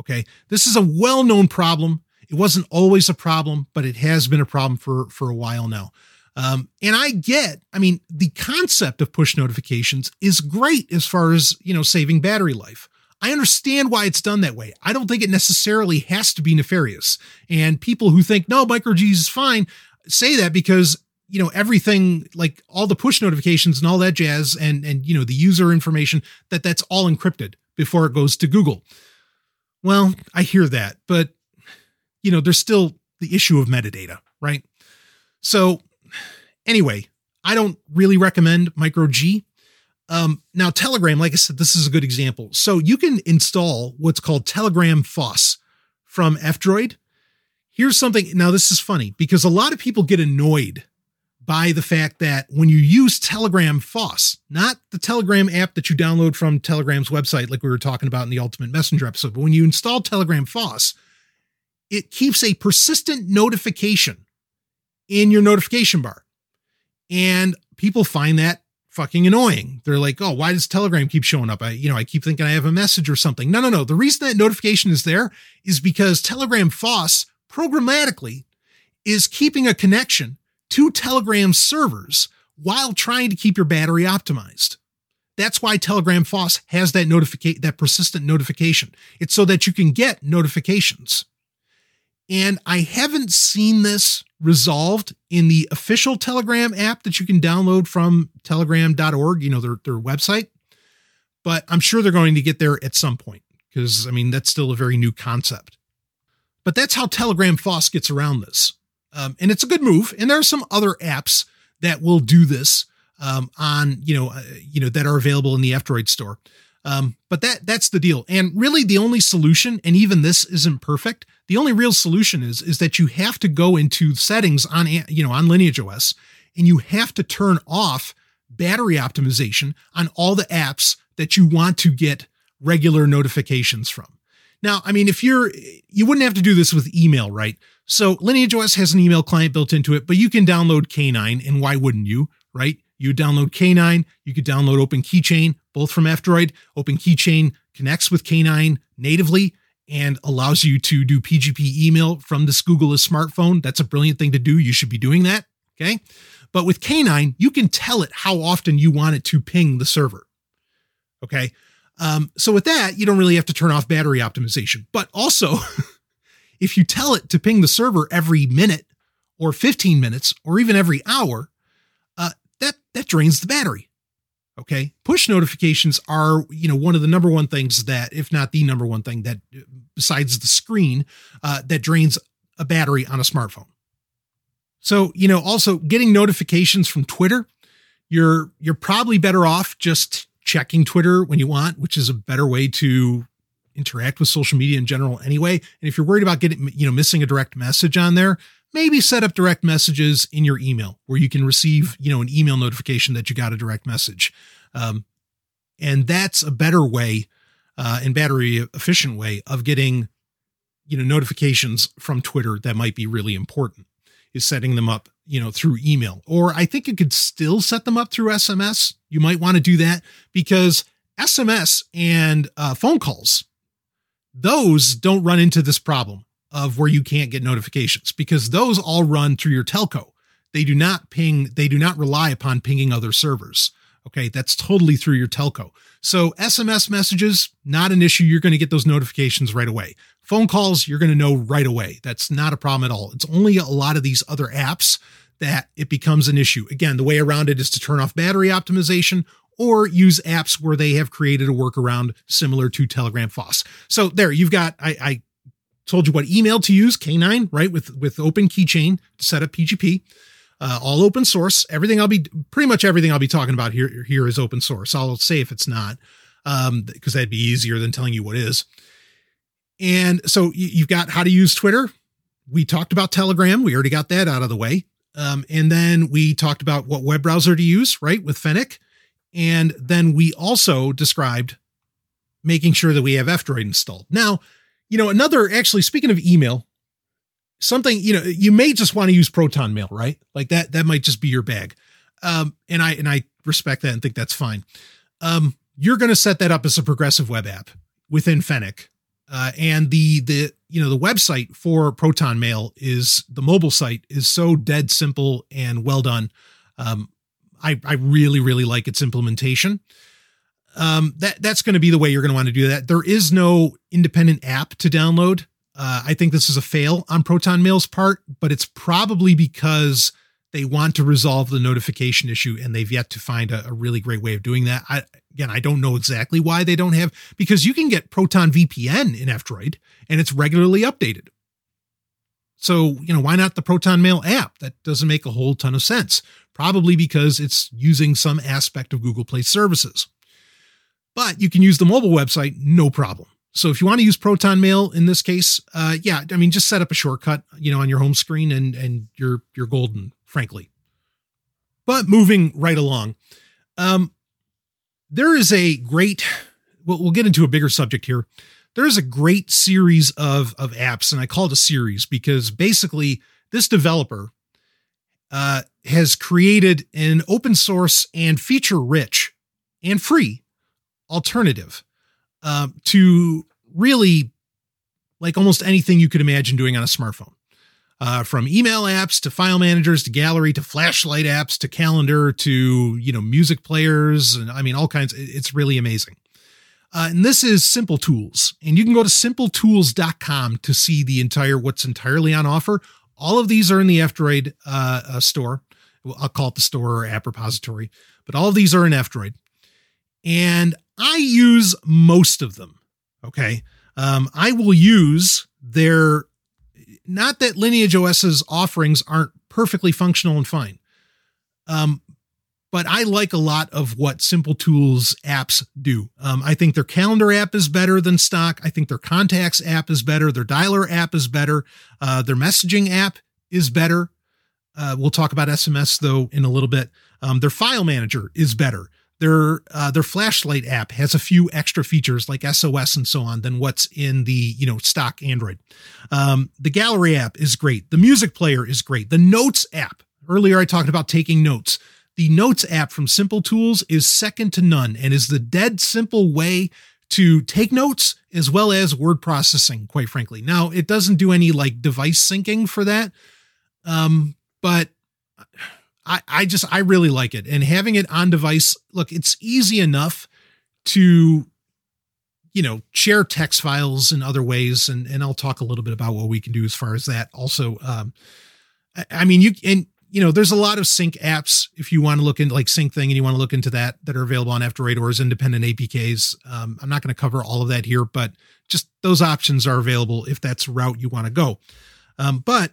Okay. This is a well known problem. It wasn't always a problem, but it has been a problem for, for a while now. Um, and I get, I mean, the concept of push notifications is great as far as, you know, saving battery life. I understand why it's done that way. I don't think it necessarily has to be nefarious. And people who think, no, microG is fine, say that because you know everything like all the push notifications and all that jazz and and you know the user information that that's all encrypted before it goes to Google. Well, I hear that, but you know there's still the issue of metadata, right? So anyway, I don't really recommend microG. Um, now Telegram, like I said, this is a good example. So you can install what's called Telegram FOSS from F-Droid here's something now this is funny because a lot of people get annoyed by the fact that when you use telegram foss not the telegram app that you download from telegram's website like we were talking about in the ultimate messenger episode but when you install telegram foss it keeps a persistent notification in your notification bar. And people find that fucking annoying. They're like oh why does telegram keep showing up? I you know i keep thinking i have a message or something. No no no. The reason that notification is there is because telegram foss programmatically is keeping a connection to Telegram servers while trying to keep your battery optimized. That's why Telegram FOSS has that that persistent notification. It's so that you can get notifications. And I haven't seen this resolved in the official Telegram app that you can download from telegram.org, you know, their, their website. But I'm sure they're going to get there at some point because, I mean, that's still a very new concept. But that's how Telegram FOSS gets around this. Um, and it's a good move. And there are some other apps that will do this um, on, you know, uh, you know, that are available in the F-Droid store. Um, but that that's the deal. And really the only solution, and even this isn't perfect, the only real solution is is that you have to go into settings on you know on Lineage OS and you have to turn off battery optimization on all the apps that you want to get regular notifications from. Now, I mean, if you're, you wouldn't have to do this with email, right? So Lineage OS has an email client built into it, but you can download K9, and why wouldn't you, right? You download K9, you could download Open Keychain, both from F-Droid. Open Keychain connects with K9 natively and allows you to do PGP email from this Googleless smartphone. That's a brilliant thing to do. You should be doing that. Okay. But with K9, you can tell it how often you want it to ping the server. Okay. Um, so with that, you don't really have to turn off battery optimization. But also, if you tell it to ping the server every minute or 15 minutes or even every hour, uh, that that drains the battery. Okay. Push notifications are, you know, one of the number one things that, if not the number one thing that, besides the screen, uh, that drains a battery on a smartphone. So, you know, also getting notifications from Twitter, you're you're probably better off just checking Twitter when you want, which is a better way to interact with social media in general anyway. And if you're worried about getting, you know, missing a direct message on there, maybe set up direct messages in your email where you can receive, you know, an email notification that you got a direct message. Um, and that's a better way uh, and battery efficient way of getting, you know, notifications from Twitter that might be really important is setting them up, you know, through email. Or I think you could still set them up through SMS. You might want to do that because SMS and uh, phone calls, those don't run into this problem of where you can't get notifications because those all run through your telco. They do not ping, they do not rely upon pinging other servers. Okay, that's totally through your telco. So SMS messages, not an issue. You're going to get those notifications right away. Phone calls, you're going to know right away. That's not a problem at all. It's only a lot of these other apps that it becomes an issue. Again, the way around it is to turn off battery optimization or use apps where they have created a workaround similar to Telegram FOSS. So there, you've got, I, I told you what email to use, K9, right? With, with open keychain to set up PGP uh, all open source. Everything I'll be pretty much everything I'll be talking about here here is open source. I'll say if it's not, um, because that'd be easier than telling you what is. And so you've got how to use Twitter. We talked about Telegram. We already got that out of the way. Um, and then we talked about what web browser to use, right, with Fennec. And then we also described making sure that we have F-Droid installed. Now, you know, another actually speaking of email, something you know you may just want to use proton mail right? Like that that might just be your bag. Um and i and i respect that and think that's fine. Um you're going to set that up as a progressive web app within fennec uh, and the the you know the website for proton mail is the mobile site is so dead simple and well done. Um i i really really like its implementation. Um that that's going to be the way you're going to want to do that. There is no independent app to download uh, I think this is a fail on Proton Mail's part, but it's probably because they want to resolve the notification issue and they've yet to find a, a really great way of doing that. I, again, I don't know exactly why they don't have, because you can get Proton VPN in F-Droid and it's regularly updated. So, you know, why not the Proton Mail app? That doesn't make a whole ton of sense. Probably because it's using some aspect of Google Play services. But you can use the mobile website, no problem. So if you want to use Proton Mail in this case, uh, yeah, I mean, just set up a shortcut, you know, on your home screen and and you're you're golden, frankly. But moving right along, um, there is a great. Well, we'll get into a bigger subject here. There is a great series of of apps, and I call it a series because basically this developer uh, has created an open source and feature rich and free alternative um, to really like almost anything you could imagine doing on a smartphone. uh, from email apps to file managers to gallery to flashlight apps to calendar to you know music players and I mean all kinds. It's really amazing. Uh, and this is Simple Tools, and you can go to simpletools.com to see the entire what's entirely on offer. All of these are in the F-Droid uh, uh, store. I'll call it the store or app repository, but all of these are in F-Droid, and I use most of them. Okay, um, I will use their not that Lineage OS's offerings aren't perfectly functional and fine. Um, but I like a lot of what Simple Tools apps do. Um, I think their calendar app is better than stock. I think their contacts app is better. Their dialer app is better. Uh, their messaging app is better. Uh, we'll talk about SMS though in a little bit. Um, their file manager is better. Their uh, their flashlight app has a few extra features like SOS and so on than what's in the you know stock Android. Um, the gallery app is great. The music player is great. The notes app. Earlier I talked about taking notes. The Notes app from Simple Tools is second to none and is the dead simple way to take notes as well as word processing, quite frankly. Now, it doesn't do any like device syncing for that. Um, but I, I just, I really like it. And having it on device, look, it's easy enough to, you know, share text files in other ways. And, and I'll talk a little bit about what we can do as far as that. Also, um, I, I mean, you, and you know, there's a lot of sync apps if you want to look into like Syncthing and you want to look into that that are available on F-Droid or as independent APKs. Um, I'm not going to cover all of that here, but just those options are available if that's route you want to go. Um, but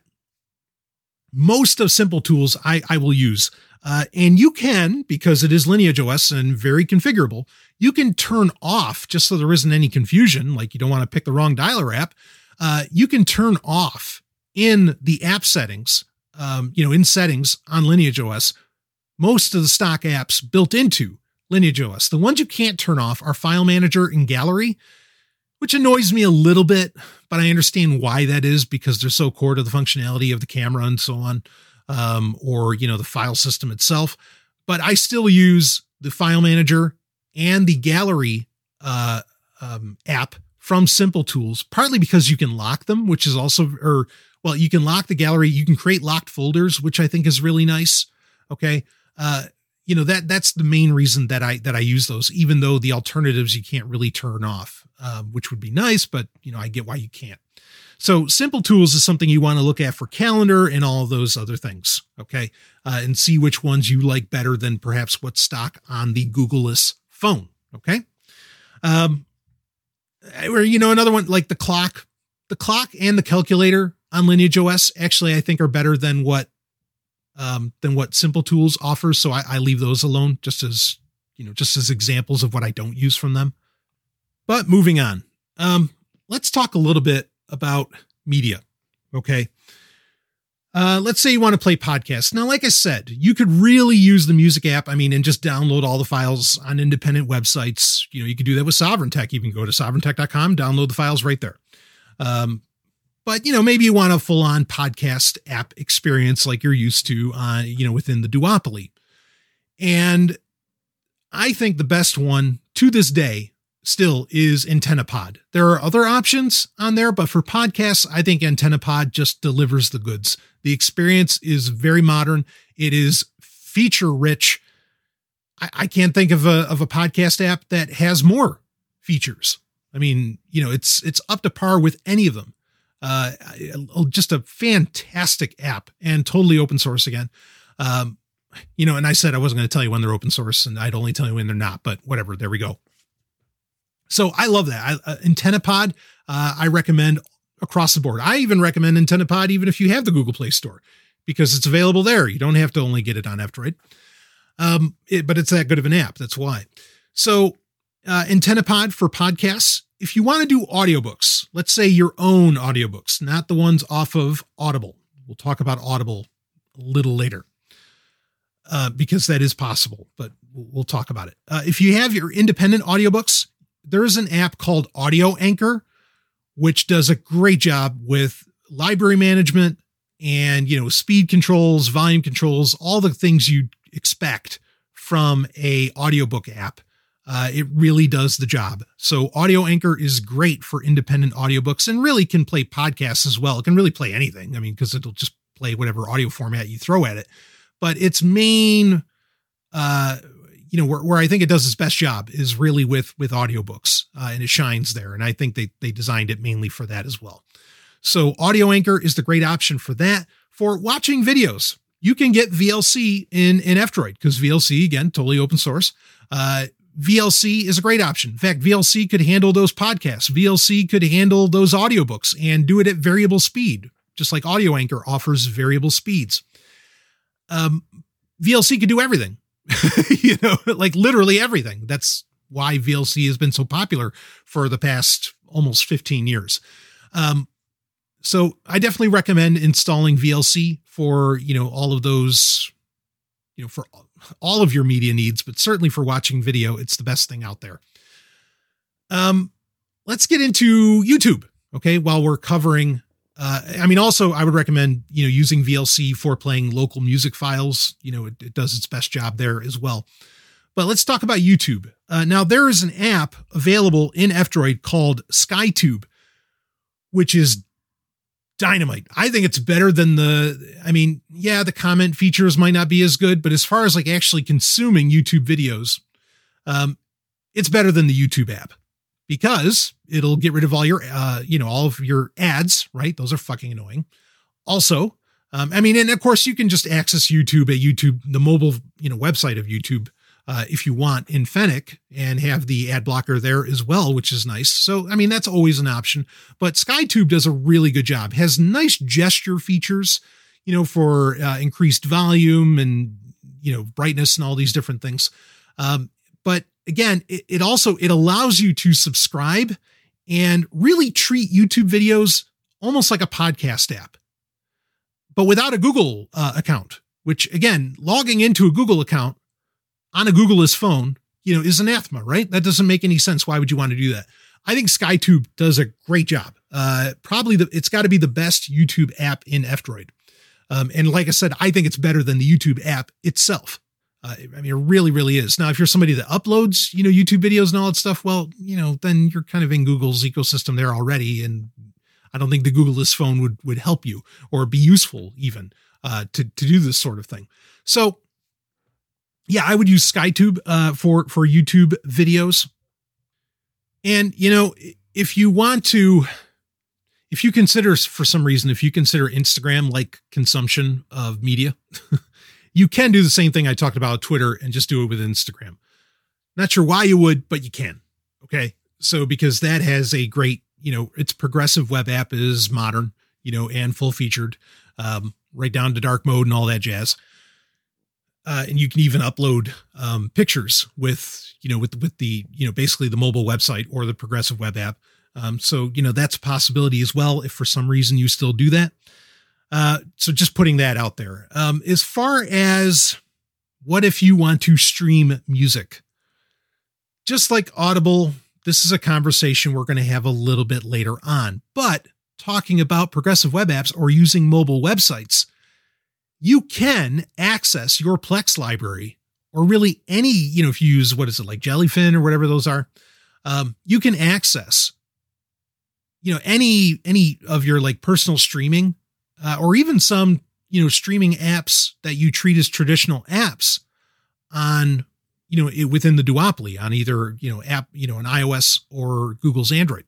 most of Simple Tools I, I will use. Uh, and you can, because it is Lineage OS and very configurable, you can turn off just so there isn't any confusion, like you don't want to pick the wrong dialer app. Uh, you can turn off in the app settings um, you know, in settings on Lineage OS, most of the stock apps built into Lineage OS. The ones you can't turn off are File Manager and Gallery, which annoys me a little bit, but I understand why that is because they're so core to the functionality of the camera and so on, um, or you know the file system itself. But I still use the File Manager and the Gallery uh, um, app from Simple Tools, partly because you can lock them, which is also or well, you can lock the gallery. You can create locked folders, which I think is really nice. Okay. Uh, you know, that that's the main reason that I, that I use those, even though the alternatives you can't really turn off, um, which would be nice, but you know, I get why you can't. So simple tools is something you want to look at for calendar and all those other things. Okay. Uh, and see which ones you like better than perhaps what's stock on the Googleless phone. Okay. Um, or, you know, another one like the clock, the clock and the calculator on Lineage OS actually I think are better than what um, than what Simple Tools offers. So I, I leave those alone just as you know just as examples of what I don't use from them. But moving on, um, let's talk a little bit about media. Okay. Uh, let's say you want to play podcasts. Now, like I said, you could really use the music app. I mean, and just download all the files on independent websites. You know, you could do that with Sovryn Tech. You can go to sovryntech.com, download the files right there. Um, but you know maybe you want a full on podcast app experience like you're used to uh, you know within the duopoly. And i think the best one to this day still is AntennaPod. There are other options on there but for podcasts i think AntennaPod just delivers the goods. The experience is very modern. It is feature rich I, I can't think of a of a podcast app that has more features. I mean you know it's it's up to par with any of them uh, just a fantastic app and totally open source again. Um, you know, and I said I wasn't going to tell you when they're open source, and I'd only tell you when they're not. But whatever, there we go. So I love that. I, uh, AntennaPod, uh, I recommend across the board. I even recommend AntennaPod even if you have the Google Play Store because it's available there. You don't have to only get it on F-Droid. Um, it, but it's that good of an app. That's why. So uh, AntennaPod for podcasts if you want to do audiobooks, let's say your own audiobooks, not the ones off of Audible. We'll talk about Audible a little later uh, because that is possible, but we'll talk about it. Uh, if you have your independent audiobooks, there is an app called Audio Anchor, which does a great job with library management and you know speed controls, volume controls, all the things you expect from a audiobook app Uh, it really does the job. So Audio Anchor is great for independent audiobooks and really can play podcasts as well. It can really play anything. I mean, because it'll just play whatever audio format you throw at it. But its main, uh, you know, where, where I think it does its best job is really with with audiobooks, uh, and it shines there. And I think they they designed it mainly for that as well. So Audio Anchor is the great option for that. For watching videos, you can get VLC in in F-Droid because VLC again totally open source. Uh, VLC is a great option. In fact, VLC could handle those podcasts. VLC could handle those audiobooks and do it at variable speed, just like Audio Anchor offers variable speeds. Um, VLC could do everything, you know, like literally everything. That's why VLC has been so popular for the past almost 15 years. Um, so I definitely recommend installing VLC for, you know, all of those, you know, for all of your media needs, but certainly for watching video, it's the best thing out there. Um, let's get into YouTube. Okay. While we're covering, uh, I mean, also I would recommend, you know, using VLC for playing local music files. You know, it, it does its best job there as well. But let's talk about YouTube. Uh, now there is an app available in F-Droid called SkyTube, which is dynamite. I think it's better than the, I mean, yeah, the comment features might not be as good, but as far as like actually consuming YouTube videos, um, it's better than the YouTube app because it'll get rid of all your, uh, you know, all of your ads, right? Those are fucking annoying. Also, um, I mean, and of course you can just access YouTube at YouTube, the mobile, you know, website of YouTube uh, if you want in Fennec and have the ad blocker there as well, which is nice. So, I mean, that's always an option. But SkyTube does a really good job, has nice gesture features, you know, for uh, increased volume and, you know, brightness and all these different things. Um, but again, it, it also, it allows you to subscribe and really treat YouTube videos almost like a podcast app, but without a Google uh, account, which again, logging into a Google account on a Googleless phone, you know, is anathema, right? That doesn't make any sense. Why would you want to do that? I think SkyTube does a great job. Uh, probably the, it's got to be the best YouTube app in F-Droid. Um, and like I said, I think it's better than the YouTube app itself. Uh, I mean, it really, really is. Now, if you're somebody that uploads, you know, YouTube videos and all that stuff, well, you know, then you're kind of in Google's ecosystem there already. And I don't think the Googleless phone would, would help you or be useful even, uh, to, to do this sort of thing. So yeah, I would use SkyTube uh, for for YouTube videos. And you know, if you want to, if you consider for some reason, if you consider Instagram like consumption of media, you can do the same thing I talked about Twitter and just do it with Instagram. Not sure why you would, but you can. Okay, so because that has a great, you know, its progressive web app is modern, you know, and full featured, um, right down to dark mode and all that jazz uh, and you can even upload um, pictures with you know with with the you know basically the mobile website or the progressive web app. Um, so you know that's a possibility as well if for some reason you still do that. Uh, so just putting that out there. Um, as far as what if you want to stream music, just like Audible, this is a conversation we're going to have a little bit later on. But talking about progressive web apps or using mobile websites you can access your Plex library or really any, you know, if you use what is it like Jellyfin or whatever those are, um, you can access, you know, any any of your like personal streaming uh, or even some you know streaming apps that you treat as traditional apps on you know within the duopoly on either you know app you know an iOS or Google's Android.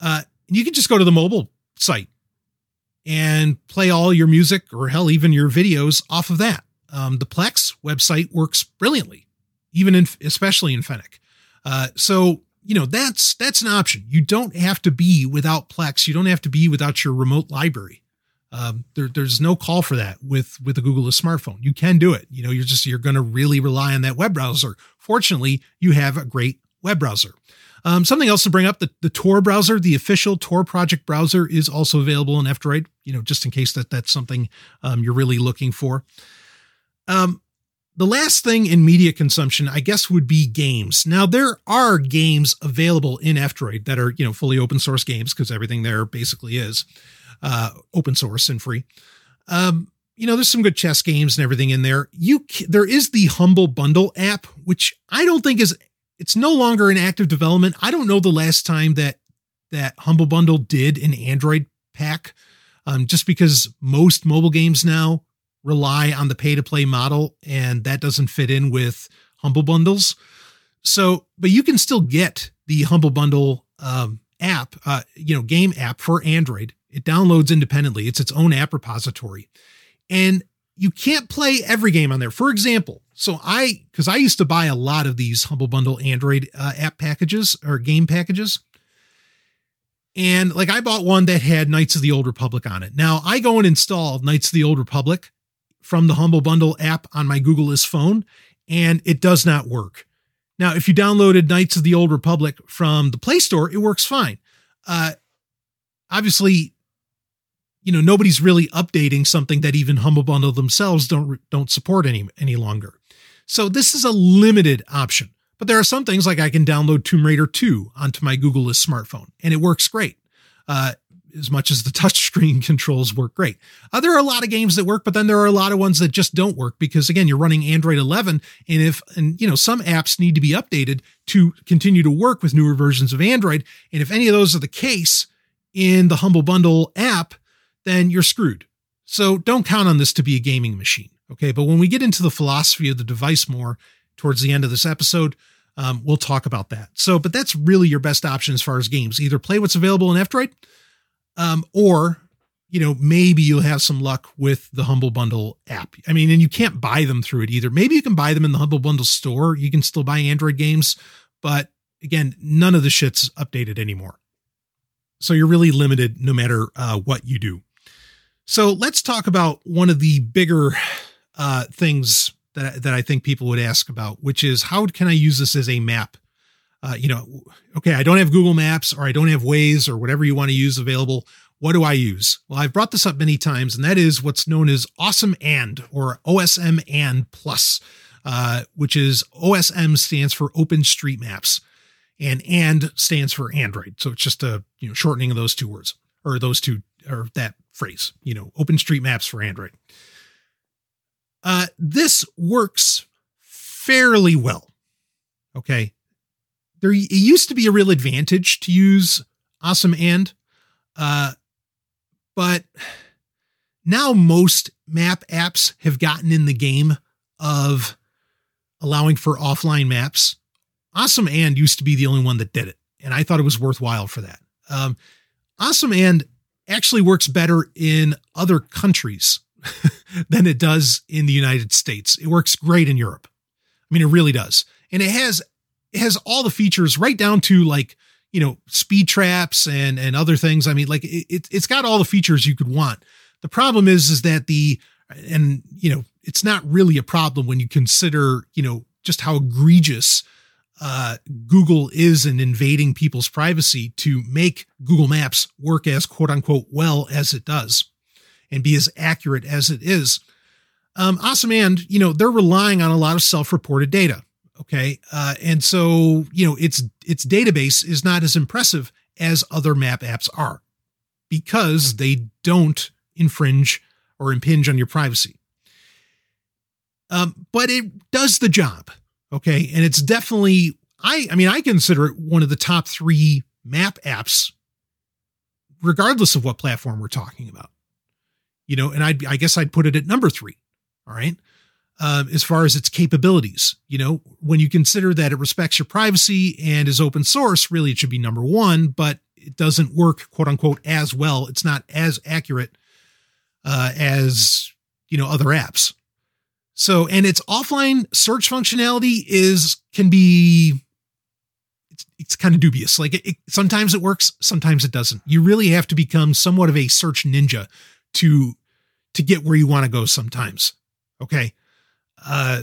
Uh, and you can just go to the mobile site and play all your music or hell, even your videos off of that. Um, the Plex website works brilliantly, even in, especially in Fennec. Uh, so, you know, that's, that's an option. You don't have to be without Plex. You don't have to be without your remote library. Um, there, there's no call for that with, with a Google smartphone. You can do it. You know, you're just, you're going to really rely on that web browser. Fortunately, you have a great web browser. Um, something else to bring up: the, the Tor browser, the official Tor project browser, is also available in F-Droid. You know, just in case that that's something um, you're really looking for. Um, the last thing in media consumption, I guess, would be games. Now, there are games available in F-Droid that are, you know, fully open source games because everything there basically is uh, open source and free. Um, you know, there's some good chess games and everything in there. You, there is the Humble Bundle app, which I don't think is it's no longer in active development. I don't know the last time that that Humble Bundle did an Android pack, um, just because most mobile games now rely on the pay to play model, and that doesn't fit in with Humble Bundles. So, but you can still get the Humble Bundle um, app, uh, you know, game app for Android. It downloads independently. It's its own app repository, and you can't play every game on there. For example, so I, because I used to buy a lot of these Humble Bundle Android uh, app packages or game packages. And like I bought one that had Knights of the Old Republic on it. Now I go and install Knights of the Old Republic from the Humble Bundle app on my Googleless phone, and it does not work. Now, if you downloaded Knights of the Old Republic from the Play Store, it works fine. Uh, obviously, you know nobody's really updating something that even Humble Bundle themselves don't don't support any any longer. So this is a limited option. But there are some things like I can download Tomb Raider 2 onto my Googleless smartphone, and it works great. Uh, as much as the touchscreen controls work great. Uh, there are a lot of games that work, but then there are a lot of ones that just don't work because again, you're running Android 11, and if and you know some apps need to be updated to continue to work with newer versions of Android, and if any of those are the case in the Humble Bundle app, then you're screwed. So don't count on this to be a gaming machine. Okay, but when we get into the philosophy of the device more towards the end of this episode, um, we'll talk about that. So, but that's really your best option as far as games. Either play what's available in F-Droid um, or you know maybe you'll have some luck with the humble bundle app. I mean and you can't buy them through it either. Maybe you can buy them in the humble bundle store. You can still buy android games but again none of the shit's updated anymore. So you're really limited no matter uh, what you do. So let's talk about one of the bigger uh, things that, that i think people would ask about which is how can i use this as a map uh, you know, okay, I don't have Google Maps or I don't have Waze or whatever you want to use available. What do I use? Well, I've brought this up many times, and that is what's known as OsmAnd or OSM And Plus, uh, which is OSM stands for Open Street Maps, and And stands for Android. So it's just a you know shortening of those two words or those two or that phrase. You know, Open Street Maps for Android. Uh, this works fairly well. Okay, there it used to be a real advantage to use OsmAnd uh but now most map apps have gotten in the game of allowing for offline maps. OsmAnd used to be the only one that did it and i thought it was worthwhile for that. Um, OsmAnd actually works better in other countries than it does in the united states. It works great in europe. I mean it really does. And it has it has all the features right down to like you know speed traps and and other things. I mean like it, it's got all the features you could want. The problem is is that the and you know it's not really a problem when you consider you know just how egregious uh, Google is in invading people's privacy to make Google Maps work as quote unquote well as it does and be as accurate as it is. Um, awesome. And, you know, they're relying on a lot of self reported data. Okay. Uh, and so, you know, its its database is not as impressive as other map apps are because they don't infringe or impinge on your privacy. Um, but it does the job. Okay. And it's definitely, I, I mean, I consider it one of the top three map apps, regardless of what platform we're talking about. You know, and I, I guess I'd put it at number three. All right um, as far as its capabilities. You know, when you consider that it respects your privacy and is open source, really it should be number one, but it doesn't work, quote unquote, as well. It's not as accurate uh, as, you know, other apps. So, and its offline search functionality is, can be, it's, it's kind of dubious. Like it, it, sometimes it works, sometimes it doesn't. You really have to become somewhat of a search ninja to, to get where you want to go sometimes. Okay. Uh,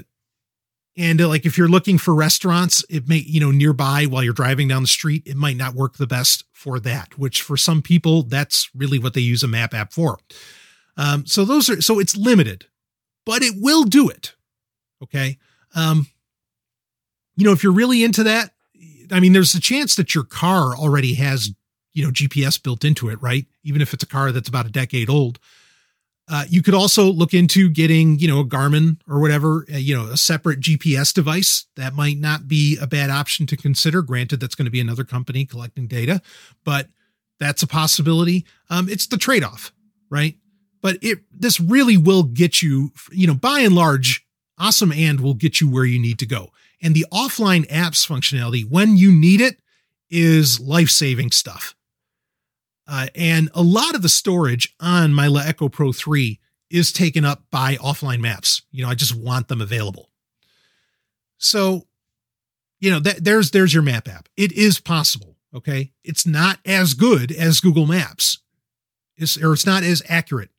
and uh, like if you're looking for restaurants, it may, you know, nearby while you're driving down the street, it might not work the best for that, which for some people, that's really what they use a map app for. Um, so those are, so it's limited, but it will do it. Okay. Um, you know, if you're really into that, I mean, there's a chance that your car already has, you know, GPS built into it, right? Even if it's a car that's about a decade old. Uh, you could also look into getting, you know, a Garmin or whatever, uh, you know, a separate GPS device. That might not be a bad option to consider. Granted, that's going to be another company collecting data, but that's a possibility. Um, it's the trade off, right? But it this really will get you, you know, by and large, OsmAnd will get you where you need to go. And the offline apps functionality, when you need it, is life saving stuff. Uh, and a lot of the storage on my LeEco Pro 3 is taken up by offline maps. You know, I just want them available. So, you know, that, there's there's your map app. It is possible. Okay, it's not as good as Google Maps. It's or it's not as accurate.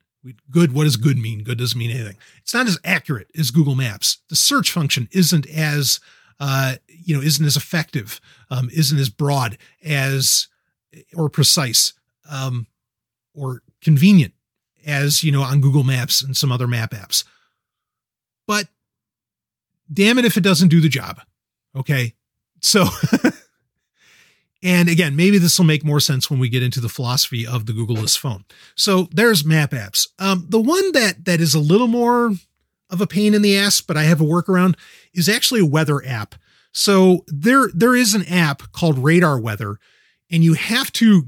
Good. What does good mean? Good doesn't mean anything. It's not as accurate as Google Maps. The search function isn't as uh, you know isn't as effective, um, isn't as broad as or precise um, or convenient as you know on Google Maps and some other map apps. But damn it if it doesn't do the job. Okay. So and again, maybe this will make more sense when we get into the philosophy of the Googleless phone. So there's map apps. Um, the one that that is a little more of a pain in the ass, but I have a workaround, is actually a weather app. So there there is an app called Radar Weather, and you have to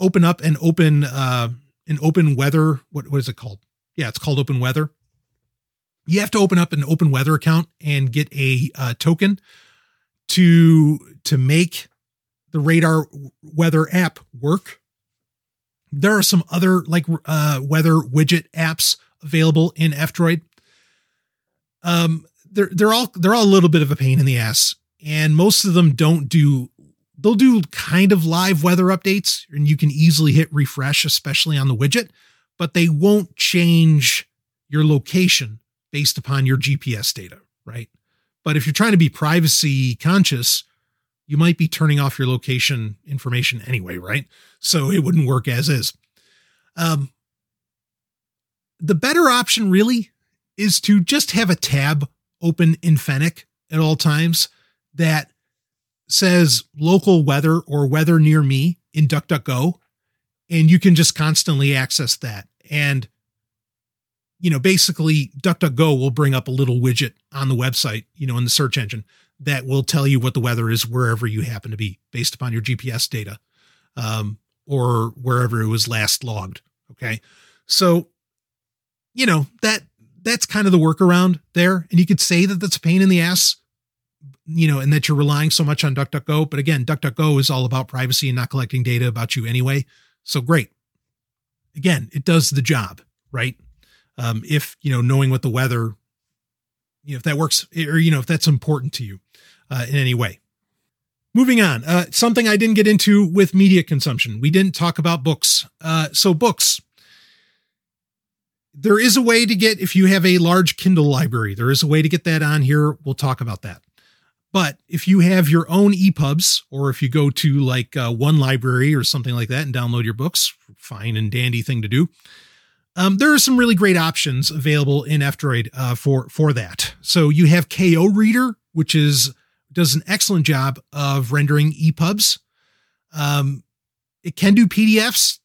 open up an open uh, an open weather. What what is it called? Yeah, it's called Open Weather. You have to open up an Open Weather account and get a uh, token to to make the Radar Weather app work. There are some other like uh, weather widget apps available in F-Droid. Um, they're they're all they're all a little bit of a pain in the ass, and most of them don't do they'll do kind of live weather updates and you can easily hit refresh, especially on the widget, but they won't change your location based upon your GPS data, right? But if you're trying to be privacy conscious, you might be turning off your location information anyway, right? So it wouldn't work as is. Um, the better option really is to just have a tab open in Fennec at all times that says local weather or weather near me in DuckDuckGo, and you can just constantly access that. And you know, basically, DuckDuckGo will bring up a little widget on the website, you know, in the search engine that will tell you what the weather is wherever you happen to be based upon your GPS data um, or wherever it was last logged. Okay. So, you know, that that's kind of the workaround there. And you could say that that's a pain in the ass you know, and that you're relying so much on DuckDuckGo. But again, DuckDuckGo is all about privacy and not collecting data about you anyway. So great. Again, it does the job, right? Um, if, you know, knowing what the weather, you know, if that works or, you know, if that's important to you uh, in any way. Moving on, uh, something I didn't get into with media consumption. We didn't talk about books. Uh, so books, there is a way to get if you have a large Kindle library. There is a way to get that on here. We'll talk about that. But if you have your own EPUBs, or if you go to like uh, one library or something like that and download your books, fine and dandy thing to do. Um, there are some really great options available in F-Droid uh, for for that. So you have KOReader, which is does an excellent job of rendering EPUBs. Um, it can do PDFs,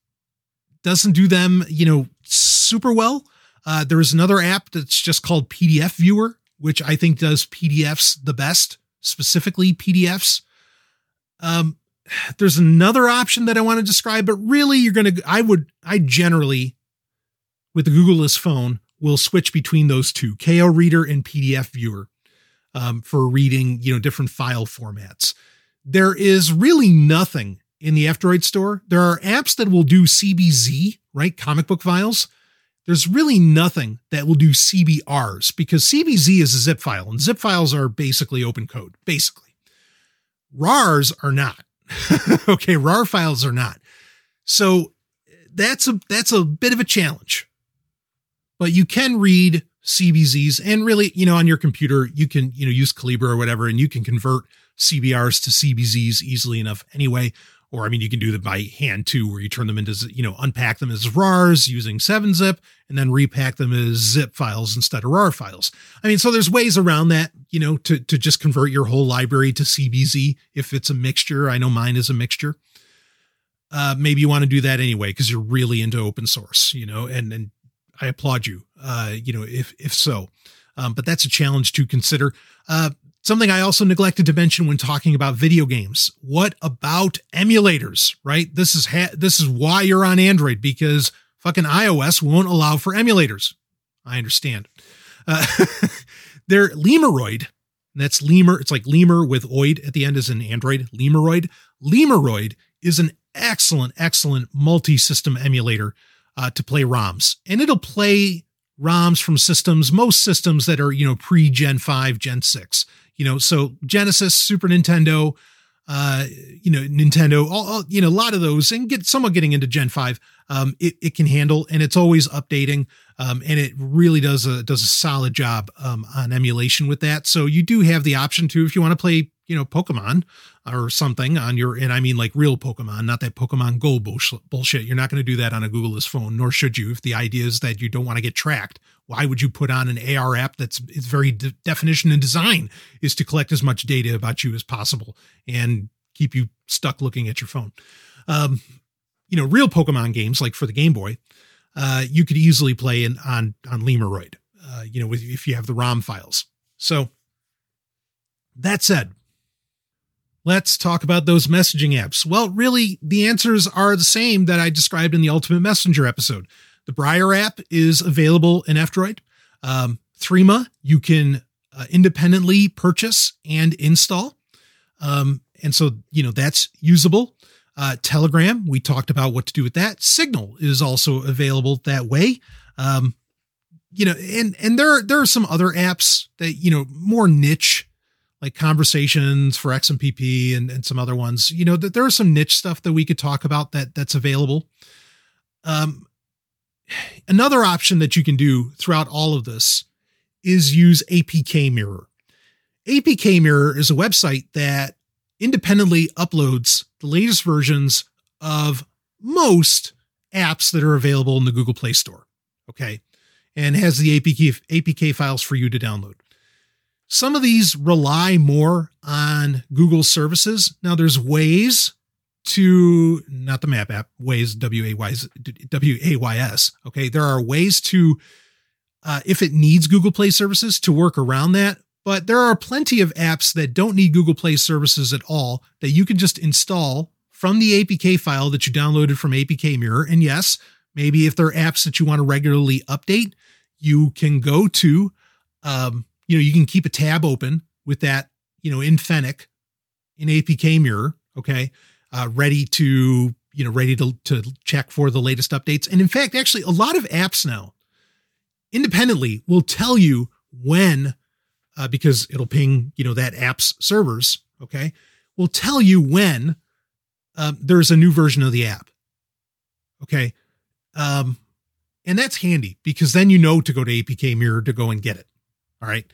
doesn't do them, you know, super well. Uh, there is another app that's just called PDF Viewer, which I think does PDFs the best specifically PDFs. Um, there's another option that I want to describe, but really you're going to, I would, I generally, with the Googleless phone, will switch between those two, KOReader and PDF Viewer, um, for reading, you know, different file formats. There is really nothing in the F-Droid store. There are apps that will do CBZ, right? Comic book files there's really nothing that will do CBRs because CBZ is a zip file and zip files are basically open code, basically. RARs are not. okay, RAR files are not. So that's a that's a bit of a challenge. But you can read CBZs and really, you know, on your computer, you can, you know, use Calibre or whatever and you can convert CBRs to CBZs easily enough anyway or I mean, you can do that by hand too, where you turn them into, you know, unpack them as RARs using 7-zip and then repack them as zip files instead of RAR files. I mean, so there's ways around that, you know, to, to just convert your whole library to CBZ if it's a mixture. I know mine is a mixture. Uh, maybe you want to do that anyway because you're really into open source, you know, and and I applaud you. Uh, you know, if if so, um, but that's a challenge to consider. Uh, something I also neglected to mention when talking about video games. What about emulators? Right. This is ha- this is why you're on Android because fucking iOS won't allow for emulators. I understand. Uh, they're Lemuroid. That's lemur. It's like lemur with oid at the end is an Android. Lemuroid. Lemuroid is an excellent, excellent multi-system emulator uh, to play ROMs, and it'll play ROMs from systems, most systems that are you know pre Gen five, Gen six. You know, so Genesis, Super Nintendo, uh, you know, Nintendo, all, all, you know, a lot of those, and get somewhat getting into Gen five. Um, it, it can handle, and it's always updating, um, and it really does a does a solid job um, on emulation with that. So you do have the option to, if you want to play you know, Pokemon or something on your, and I mean like real Pokemon, not that Pokemon Go bullshit. You're not going to do that on a Googleless phone, nor should you. If the idea is that you don't want to get tracked, why would you put on an AR app that's its very de- definition and design is to collect as much data about you as possible and keep you stuck looking at your phone? Um, you know, real Pokemon games like for the Game Boy, uh, you could easily play in, on on Lemuroid. uh, you know, with, if you have the ROM files. So that said, Let's talk about those messaging apps. Well, really, the answers are the same that I described in the Ultimate Messenger episode. The Briar app is available in F-Droid. Um, Threema, you can uh, independently purchase and install. Um, and so, you know, that's usable. Uh, Telegram, we talked about what to do with that. Signal is also available that way. Um, you know, and and there are, there are some other apps that you know more niche like conversations for XMPP and, and some other ones. You know, that there are some niche stuff that we could talk about that that's available. Um, another option that you can do throughout all of this is use APK Mirror. APK Mirror is a website that independently uploads the latest versions of most apps that are available in the Google Play Store. Okay. And has the APK, APK files for you to download. Some of these rely more on Google services. Now there's ways to not the map app, ways W A Y W A Y S. Okay. There are ways to, uh, if it needs Google Play services to work around that. But there are plenty of apps that don't need Google Play services at all that you can just install from the APK file that you downloaded from APK Mirror. And yes, maybe if there are apps that you want to regularly update, you can go to um, you know, you can keep a tab open with that, you know, in Fennec in APK mirror, okay, uh, ready to, you know, ready to, to check for the latest updates. And in fact, actually, a lot of apps now independently will tell you when, uh, because it'll ping, you know, that app's servers, okay, will tell you when um, there's a new version of the app. Okay. Um, and that's handy because then you know to go to APK Mirror to go and get it. All right.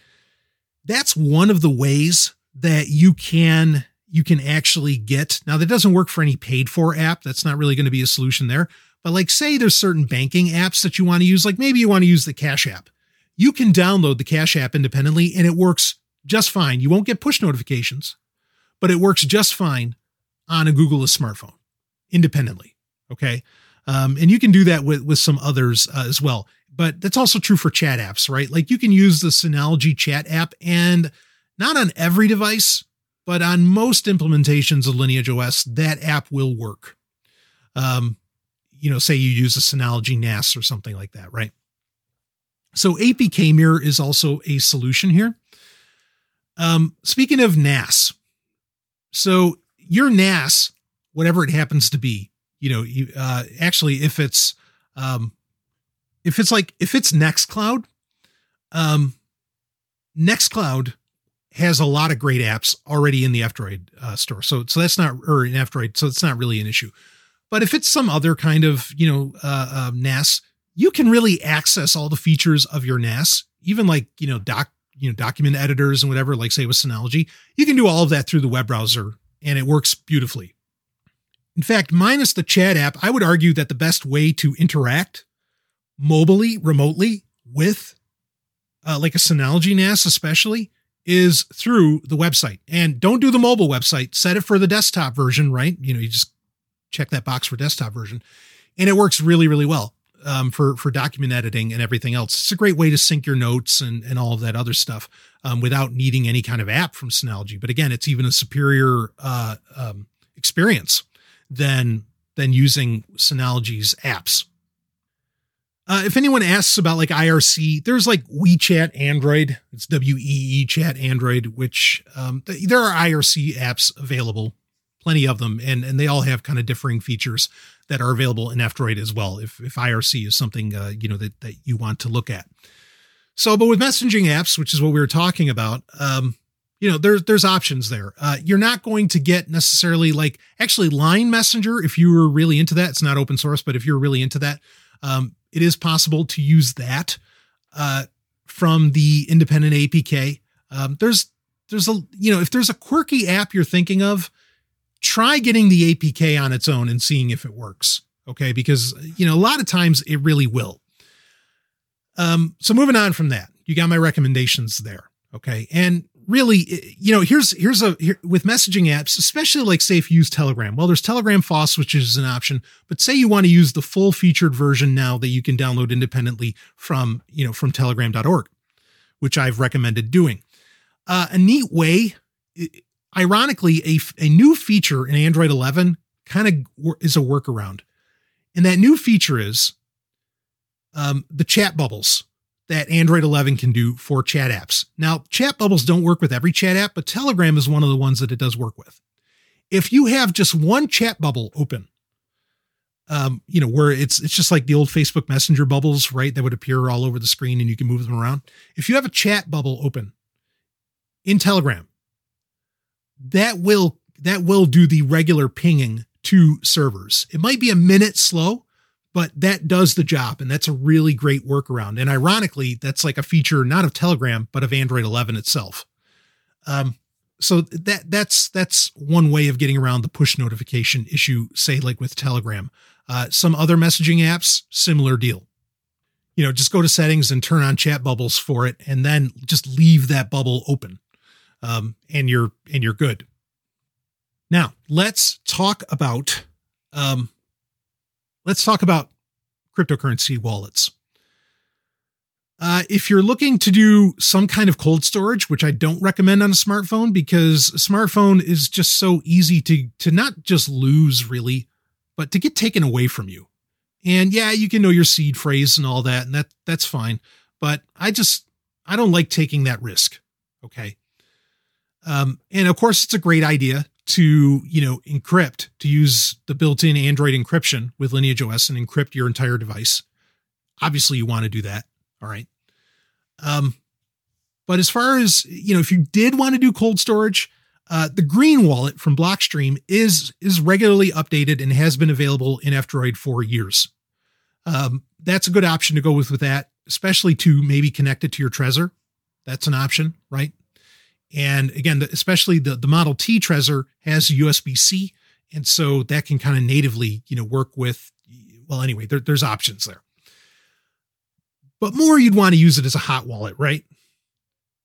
That's one of the ways that you can you can actually get. Now that doesn't work for any paid for app. That's not really going to be a solution there. But like say there's certain banking apps that you want to use, like maybe you want to use the Cash app. You can download the Cash app independently and it works just fine. You won't get push notifications, but it works just fine on a Googleless smartphone independently. Okay. Um, and you can do that with, with some others uh, as well but that's also true for chat apps, right? Like you can use the Synology chat app and not on every device, but on most implementations of Lineage OS, that app will work. Um, you know, say you use a Synology NAS or something like that, right? So APK Mirror is also a solution here. Um, speaking of NAS, so your NAS, whatever it happens to be, you know, uh, actually, if it's um, if it's like if it's Nextcloud, um, Nextcloud has a lot of great apps already in the F-Droid uh, store, so so that's not or in F-Droid, so it's not really an issue. But if it's some other kind of you know uh, uh, NAS, you can really access all the features of your NAS, even like you know doc you know document editors and whatever, like say with Synology. You can do all of that through the web browser, and it works beautifully. In fact, minus the chat app, I would argue that the best way to interact mobily, remotely with uh, like a Synology NAS, especially, is through the website. And don't do the mobile website. Set it for the desktop version, right? You know, you just check that box for desktop version, and it works really, really well. um, for for document editing and everything else. It's a great way to sync your notes and and all of that other stuff um, without needing any kind of app from Synology. But again, it's even a superior uh, um, experience than than using Synology's apps. Uh, if anyone asks about like IRC, there's like WeeChat Android. It's W E E Chat Android, which um, th- there are IRC apps available, plenty of them, and and they all have kind of differing features that are available in F-Droid as well. If if IRC is something uh, you know that that you want to look at. So, but with messaging apps, which is what we were talking about, um, you know, there's there's options there. Uh, you're not going to get necessarily like actually Line Messenger if you were really into that. It's not open source, but if you're really into that, um, it is possible to use that uh, from the independent APK. Um, there's there's a you know if there's a quirky app you're thinking of, try getting the APK on its own and seeing if it works. Okay, because you know a lot of times it really will. Um, so moving on from that, you got my recommendations there. Okay, and really, you know, here's here's a here, with messaging apps, especially like say if you use Telegram. Well, there's Telegram FOSS, which is an option, but say you want to use the full featured version now that you can download independently from you know from Telegram.org, which I've recommended doing. Uh, a neat way, ironically, a a new feature in Android 11 kind of is a workaround, and that new feature is um, the chat bubbles that Android 11 can do for chat apps. Now, chat bubbles don't work with every chat app, but Telegram is one of the ones that it does work with. If you have just one chat bubble open, um, you know, where it's it's just like the old Facebook Messenger bubbles, right? That would appear all over the screen and you can move them around. If you have a chat bubble open in Telegram, that will that will do the regular pinging to servers. It might be a minute slow, but that does the job and that's a really great workaround. And ironically that's like a feature not of telegram but of android 11 itself. Um, so that that's that's one way of getting around the push notification issue say like with telegram. Uh, some other messaging apps similar deal. You know just go to settings and turn on chat bubbles for it and then just leave that bubble open um, and you're and you're good. Now let's talk about um, let's talk about cryptocurrency wallets. Uh, if you're looking to do some kind of cold storage, which I don't recommend on a smartphone because a smartphone is just so easy to to not just lose really, but to get taken away from you. And yeah, you can know your seed phrase and all that, and that that's fine. But I just I don't like taking that risk. Okay. Um, and of course, it's a great idea to you know encrypt to use the built-in android encryption with lineage os and encrypt your entire device. Obviously you want to do that all right? Um but as far as you know if you did want to do cold storage uh, the green wallet from blockstream is is regularly updated and has been available in f-droid for years. Um, that's a good option to go with with that especially to maybe connect it to your trezor. That's an option right and again, especially the, the Model T Trezor has USB C. And so that can kind of natively, you know, work with, well, anyway, there, there's options there. But more, you'd want to use it as a hot wallet, right?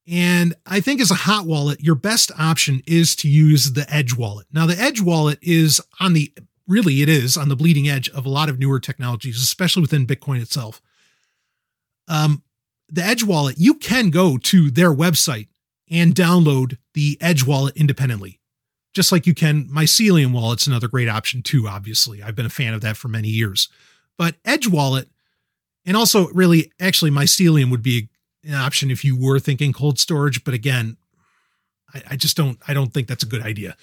And I think as a hot wallet, your best option is to use the Edge wallet. Now, the Edge wallet is on the, really, it is on the bleeding edge of a lot of newer technologies, especially within Bitcoin itself. Um, the Edge wallet, you can go to their website and download the Edge wallet independently. Just like you can, Mycelium wallet's another great option too, obviously. I've been a fan of that for many years. But Edge wallet, and also really, actually, Mycelium would be an option if you were thinking cold storage. But again, I, I just don't, I don't think that's a good idea.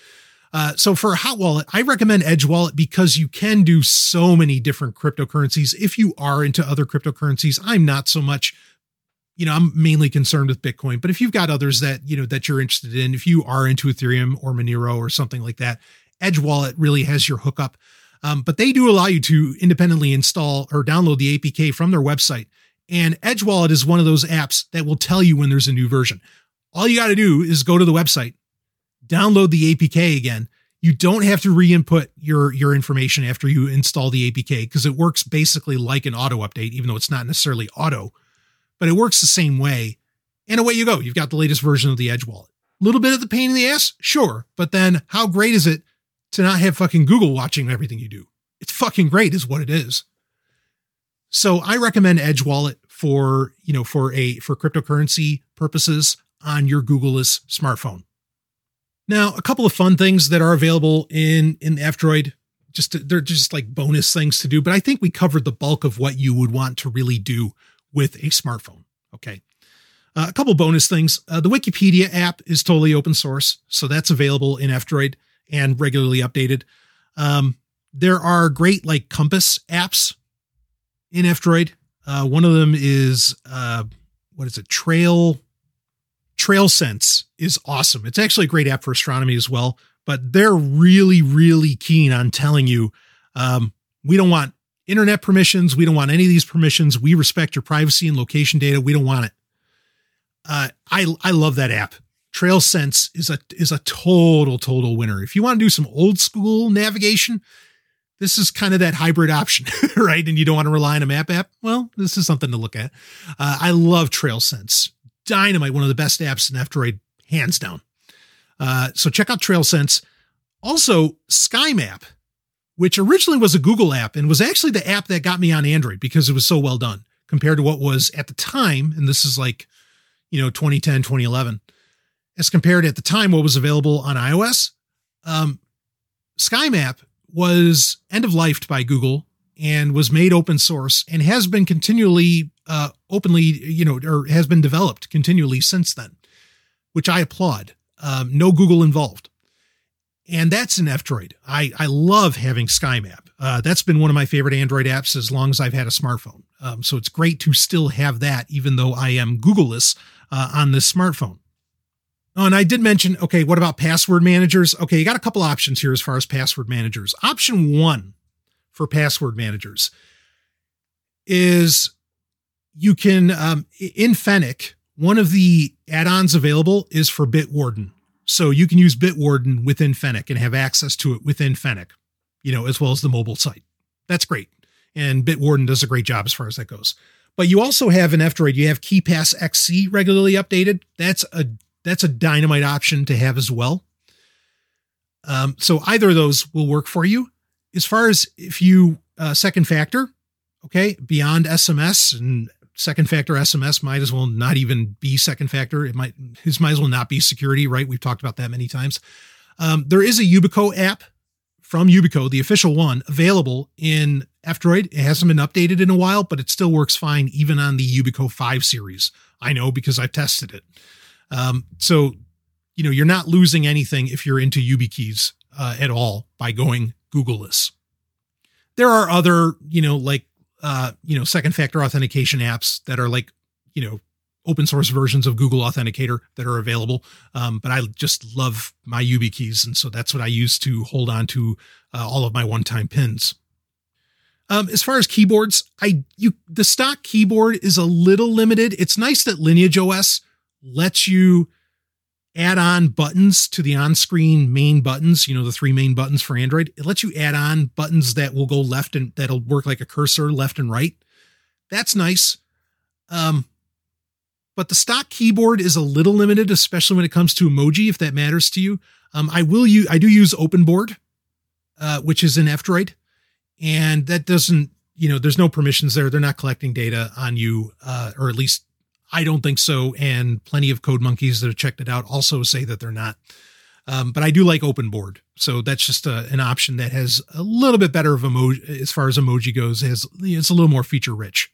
Uh, so for a hot wallet, I recommend Edge Wallet because you can do so many different cryptocurrencies. If you are into other cryptocurrencies, I'm not so much you know, I'm mainly concerned with Bitcoin, but if you've got others that, you know, that you're interested in, if you are into Ethereum or Monero or something like that, Edge Wallet really has your hookup. Um, but they do allow you to independently install or download the APK from their website. And Edge Wallet is one of those apps that will tell you when there's a new version. All you got to do is go to the website, download the APK again. You don't have to re-input your your information after you install the APK because it works basically like an auto update, even though it's not necessarily auto but it works the same way. And away you go. You've got the latest version of the Edge wallet. A little bit of the pain in the ass, sure, but then how great is it to not have fucking Google watching everything you do? It's fucking great, is what it is. So I recommend Edge Wallet for, you know, for a for cryptocurrency purposes on your Googleless smartphone. Now, a couple of fun things that are available in in F-Droid. Just to, they're just like bonus things to do, but I think we covered the bulk of what you would want to really do with a smartphone. Okay. Uh, a couple bonus things. Uh, the Wikipedia app is totally open source, so that's available in F-Droid and regularly updated. Um, there are great like compass apps in F-Droid. Uh, one of them is uh, what is it? Trail Trail Sense is awesome. It's actually a great app for astronomy as well, but they're really, really keen on telling you um, we don't want internet permissions. We don't want any of these permissions. We respect your privacy and location data. We don't want it. Uh, I I love that app. Trail Sense is a is a total total winner. If you want to do some old school navigation, this is kind of that hybrid option, right? And you don't want to rely on a map app. Well, this is something to look at. Uh, I love Trail Sense. Dynamite, one of the best apps in F-Droid, hands down. Uh, so check out Trail Sense. Also, SkyMap, which originally was a Google app and was actually the app that got me on Android because it was so well done compared to what was at the time. And this is like, you know, 2010, 2011, as compared at the time what was available on iOS. Um, SkyMap was end of life by Google and was made open source and has been continually uh, openly, you know, or has been developed continually since then, which I applaud. Um, no Google involved. And that's an F-Droid. I, I love having SkyMap. Uh, that's been one of my favorite Android apps as long as I've had a smartphone. Um, so it's great to still have that, even though I am Googleless uh, on this smartphone. Oh, and I did mention, okay, what about password managers? Okay, you got a couple options here as far as password managers. Option one for password managers is you can, um, in Fennec, one of the add ons available is for Bitwarden. So you can use Bitwarden within Fennec and have access to it within Fennec, you know, as well as the mobile site. That's great. And Bitwarden does a great job as far as that goes. But you also have an F-Droid, you have KeePass XC regularly updated. That's a that's a dynamite option to have as well. Um, so either of those will work for you. As far as if you uh, second factor, okay, beyond SMS and second factor SMS might as well not even be second factor. It might his might as well not be security, right? We've talked about that many times. Um, there is a Yubico app from Yubico, the official one, available in F-Droid. It hasn't been updated in a while, but it still works fine even on the Yubico 5 series. I know because I've tested it. Um, so, you know, you're not losing anything if you're into YubiKeys uh, at all by going Googleless. There are other, you know, like uh, you know, second factor authentication apps that are like, you know, open source versions of Google Authenticator that are available. Um, but I just love my YubiKeys, and so that's what I use to hold on to uh, all of my one-time pins. Um, as far as keyboards, I you the stock keyboard is a little limited. It's nice that Lineage OS lets you add on buttons to the on-screen main buttons, you know, the three main buttons for Android. It lets you add on buttons that will go left and that'll work like a cursor left and right. That's nice. Um, but the stock keyboard is a little limited, especially when it comes to emoji, if that matters to you. Um, I will use, I do use OpenBoard, uh, which is an F-Droid, and that doesn't, you know, there's no permissions there. They're not collecting data on you, uh, or at least I don't think so. And plenty of code monkeys that have checked it out also say that they're not. Um, but I do like OpenBoard. So that's just a, an option that has a little bit better of emoji as far as emoji goes. Has, it's a little more feature rich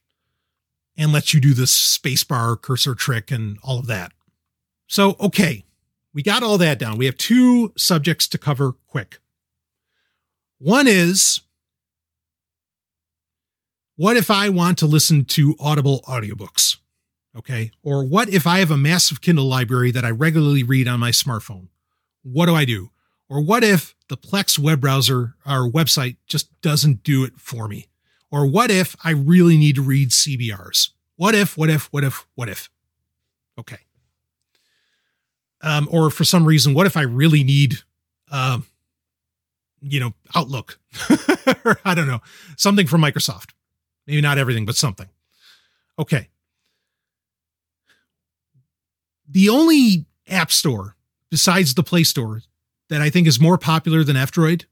and lets you do the spacebar cursor trick and all of that. So, okay, we got all that down. We have two subjects to cover quick. One is what if I want to listen to Audible audiobooks? Okay. Or what if I have a massive Kindle library that I regularly read on my smartphone? What do I do? Or what if the Plex web browser or website just doesn't do it for me? Or what if I really need to read CBRs? What if, what if, what if, what if? Okay. Um, or for some reason, what if I really need, uh, you know, Outlook? I don't know, something from Microsoft. Maybe not everything, but something. Okay the only app store besides the Play Store that I think is more popular than F Droid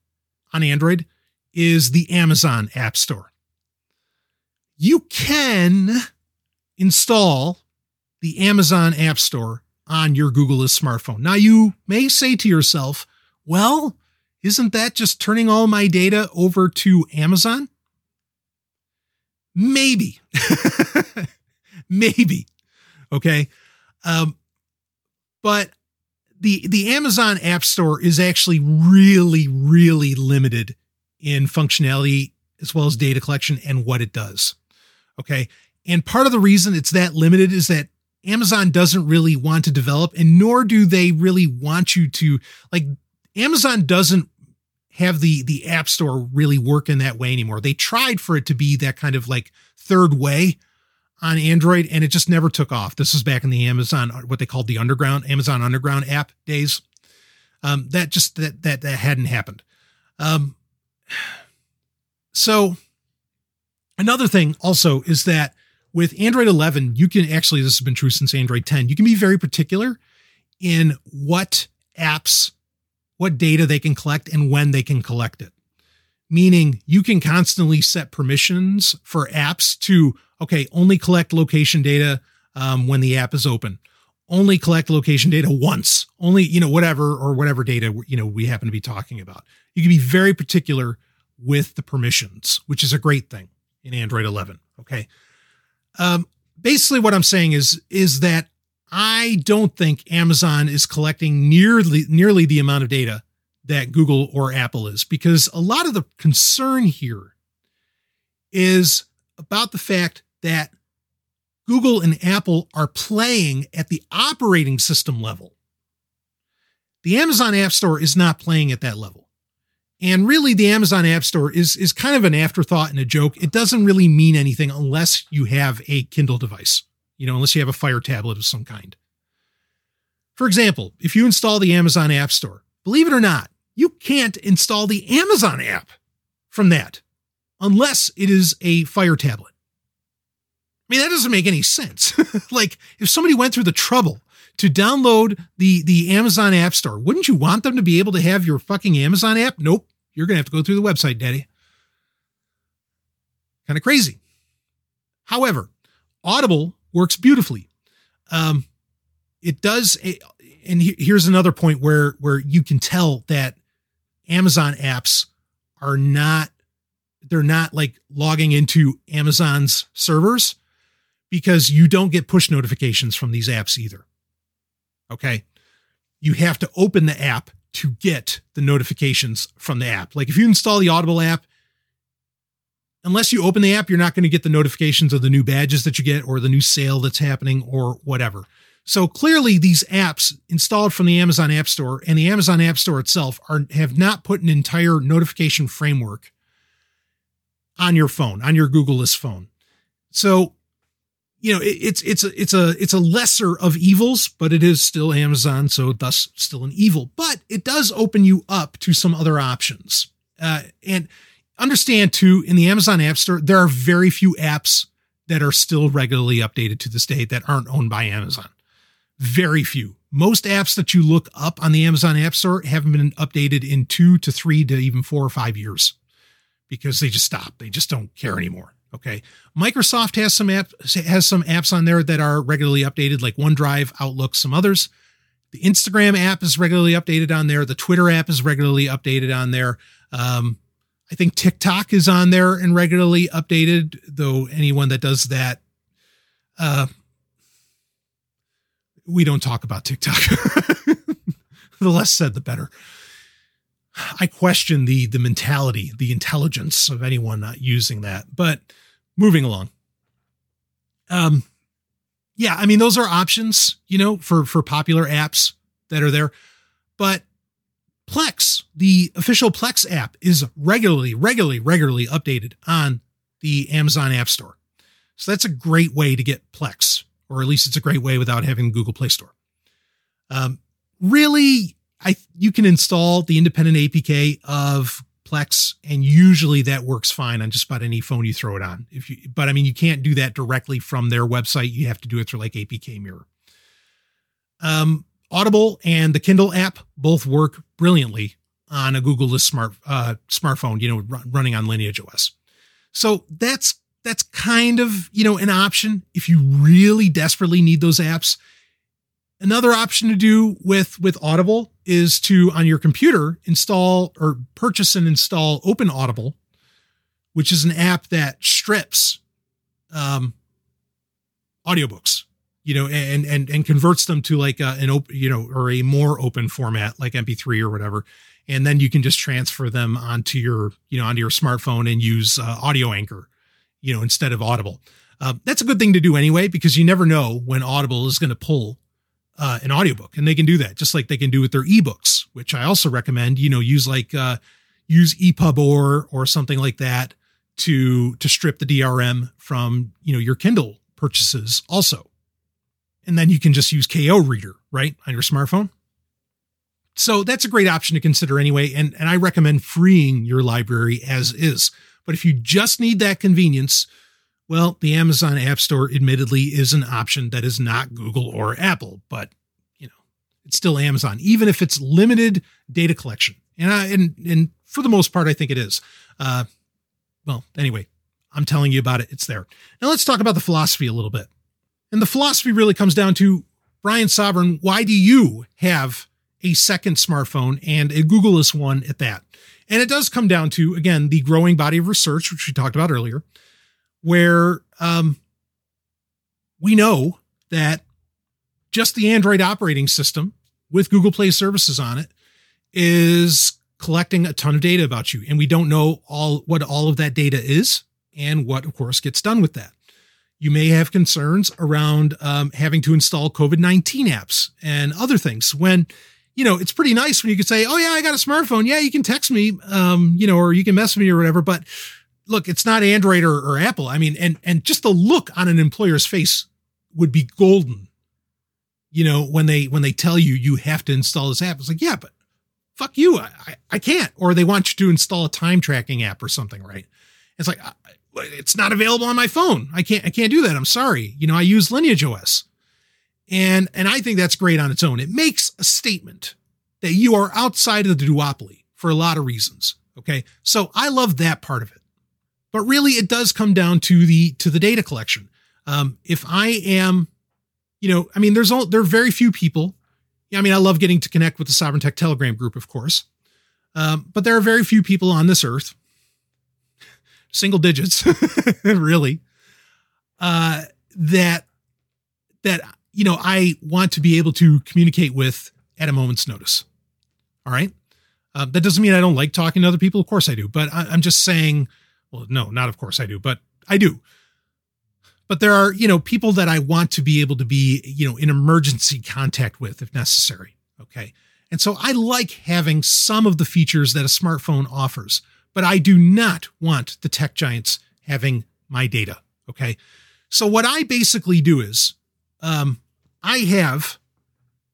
on Android is the Amazon App Store. you can install the Amazon App Store on your Googleless smartphone. Now, you may say to yourself, well, isn't that just turning all my data over to Amazon? Maybe. Maybe. Okay. Um, but the the Amazon App Store is actually really, really limited in functionality as well as data collection and what it does. Okay. And part of the reason it's that limited is that Amazon doesn't really want to develop, and nor do they really want you to like Amazon doesn't have the the app store really work in that way anymore. They tried for it to be that kind of like third way on Android and it just never took off. This was back in the Amazon what they called the underground Amazon underground app days. Um, that just that that that hadn't happened. Um, so another thing also is that with Android 11, you can actually, this has been true since Android 10, you can be very particular in what apps, what data they can collect and when they can collect it. Meaning you can constantly set permissions for apps to, okay, only collect location data um, when the app is open. Only collect location data once, only, you know, whatever or whatever data, you know, we happen to be talking about. You can be very particular with the permissions, which is a great thing in Android 11. Okay. Um, basically, what I'm saying is is that I don't think Amazon is collecting nearly nearly the amount of data that Google or Apple is, because a lot of the concern here is about the fact that Google and Apple are playing at the operating system level. The Amazon App Store is not playing at that level. And really, the Amazon App Store is, is kind of an afterthought and a joke. It doesn't really mean anything unless you have a Kindle device, you know, unless you have a Fire tablet of some kind. For example, if you install the Amazon App Store, believe it or not, you can't install the Amazon app from that unless it is a Fire tablet. I mean, that doesn't make any sense. like, if somebody went through the trouble to download the the Amazon App Store. Wouldn't you want them to be able to have your fucking Amazon app? Nope. You're to have to go through the website, daddy. Kind of crazy. However, Audible works beautifully. Um, it does and here's another point where where you can tell that Amazon apps are not they're not like logging into Amazon's servers because you don't get push notifications from these apps either. Okay. You have to open the app to get the notifications from the app. Like if you install the Audible app, unless you open the app, you're not going to get the notifications of the new badges that you get or the new sale that's happening or whatever. So clearly these apps installed from the Amazon App Store and the Amazon App Store itself are have not put an entire notification framework on your phone, on your Googleless phone. So you know, it, it's it's a it's a it's a lesser of evils, but it is still Amazon, so thus still an evil. But it does open you up to some other options. Uh, and understand too, in the Amazon App Store, there are very few apps that are still regularly updated to this day that aren't owned by Amazon. Very few. Most apps that you look up on the Amazon App Store haven't been updated in two to three to even four or five years because they just stop. They just don't care anymore. Okay. Microsoft has some app has some apps on there that are regularly updated, like OneDrive, Outlook, some others. The Instagram app is regularly updated on there. The Twitter app is regularly updated on there. Um, I think TikTok is on there and regularly updated, though anyone that does that, uh, we don't talk about TikTok. the less said, the better. I question the the mentality, the intelligence of anyone not using that. But moving along. Um, yeah, I mean those are options, you know, for for popular apps that are there. But Plex, the official Plex app, is regularly, regularly, regularly updated on the Amazon App Store. So that's a great way to get Plex, or at least it's a great way without having Google Play Store. Um, really, I you can install the independent APK of Plex, and usually that works fine on just about any phone you throw it on. If you, but I mean, you can't do that directly from their website. You have to do it through like APK Mirror. Um, Audible and the Kindle app both work brilliantly on a Googleless smart uh, smartphone. You know, running on Lineage OS. So that's that's kind of, you know, an option if you really desperately need those apps. Another option to do with with Audible is to on your computer install or purchase and install Open Audible, which is an app that strips um, audiobooks, you know, and and and converts them to like a, an open, you know, or a more open format like MP3 or whatever, and then you can just transfer them onto your you know onto your smartphone and use uh, Audio Anchor, you know, instead of Audible. Uh, that's a good thing to do anyway because you never know when Audible is going to pull uh, an audiobook and they can do that just like they can do with their ebooks which i also recommend you know use like uh, use Epubor or something like that to to strip the drm from you know your kindle purchases also. And then you can just use KOReader right on your smartphone. So that's a great option to consider anyway and and i recommend freeing your library as is but if you just need that convenience well, the Amazon App Store admittedly is an option that is not Google or Apple, but you know, it's still Amazon, even if it's limited data collection. And I, and and for the most part, I think it is. Uh, well, anyway, I'm telling you about it. It's there. Now let's talk about the philosophy a little bit. And the philosophy really comes down to Bryan Sovryn. Why do you have a second smartphone and a Googleless one at that? And it does come down to again the growing body of research, which we talked about earlier where um, we know that just the Android operating system with Google Play services on it is collecting a ton of data about you. And we don't know all what all of that data is and what, of course, gets done with that. You may have concerns around um, having to install COVID 19 apps and other things when, you know, it's pretty nice when you can say, oh, yeah, I got a smartphone. Yeah, you can text me, um, you know, or you can mess with me or whatever. But look, it's not Android or, or Apple. I mean, and and just the look on an employer's face would be golden. You know, when they when they tell you you have to install this app, it's like, yeah, but fuck you, I I, I can't. Or they want you to install a time tracking app or something, right? It's like it's not available on my phone. I can't I can't do that. I'm sorry. You know, I use Lineage OS. And and I think that's great on its own. It makes a statement that you are outside of the duopoly for a lot of reasons. Okay. So I love that part of it. But really, it does come down to the to the data collection. Um, if I am, you know, I mean, there's all there are very few people. I mean, I love getting to connect with the Sovryn Tech Telegram group, of course, um, but there are very few people on this earth, single digits, really, uh, that that you know I want to be able to communicate with at a moment's notice. All right, uh, that doesn't mean I don't like talking to other people. Of course I do, but I, I'm just saying well, no, not of course I do, but I do. But there are, you know, people that I want to be able to be, you know, in emergency contact with if necessary. Okay. And so I like having some of the features that a smartphone offers, but I do not want the tech giants having my data. Okay. So what I basically do is, um, I have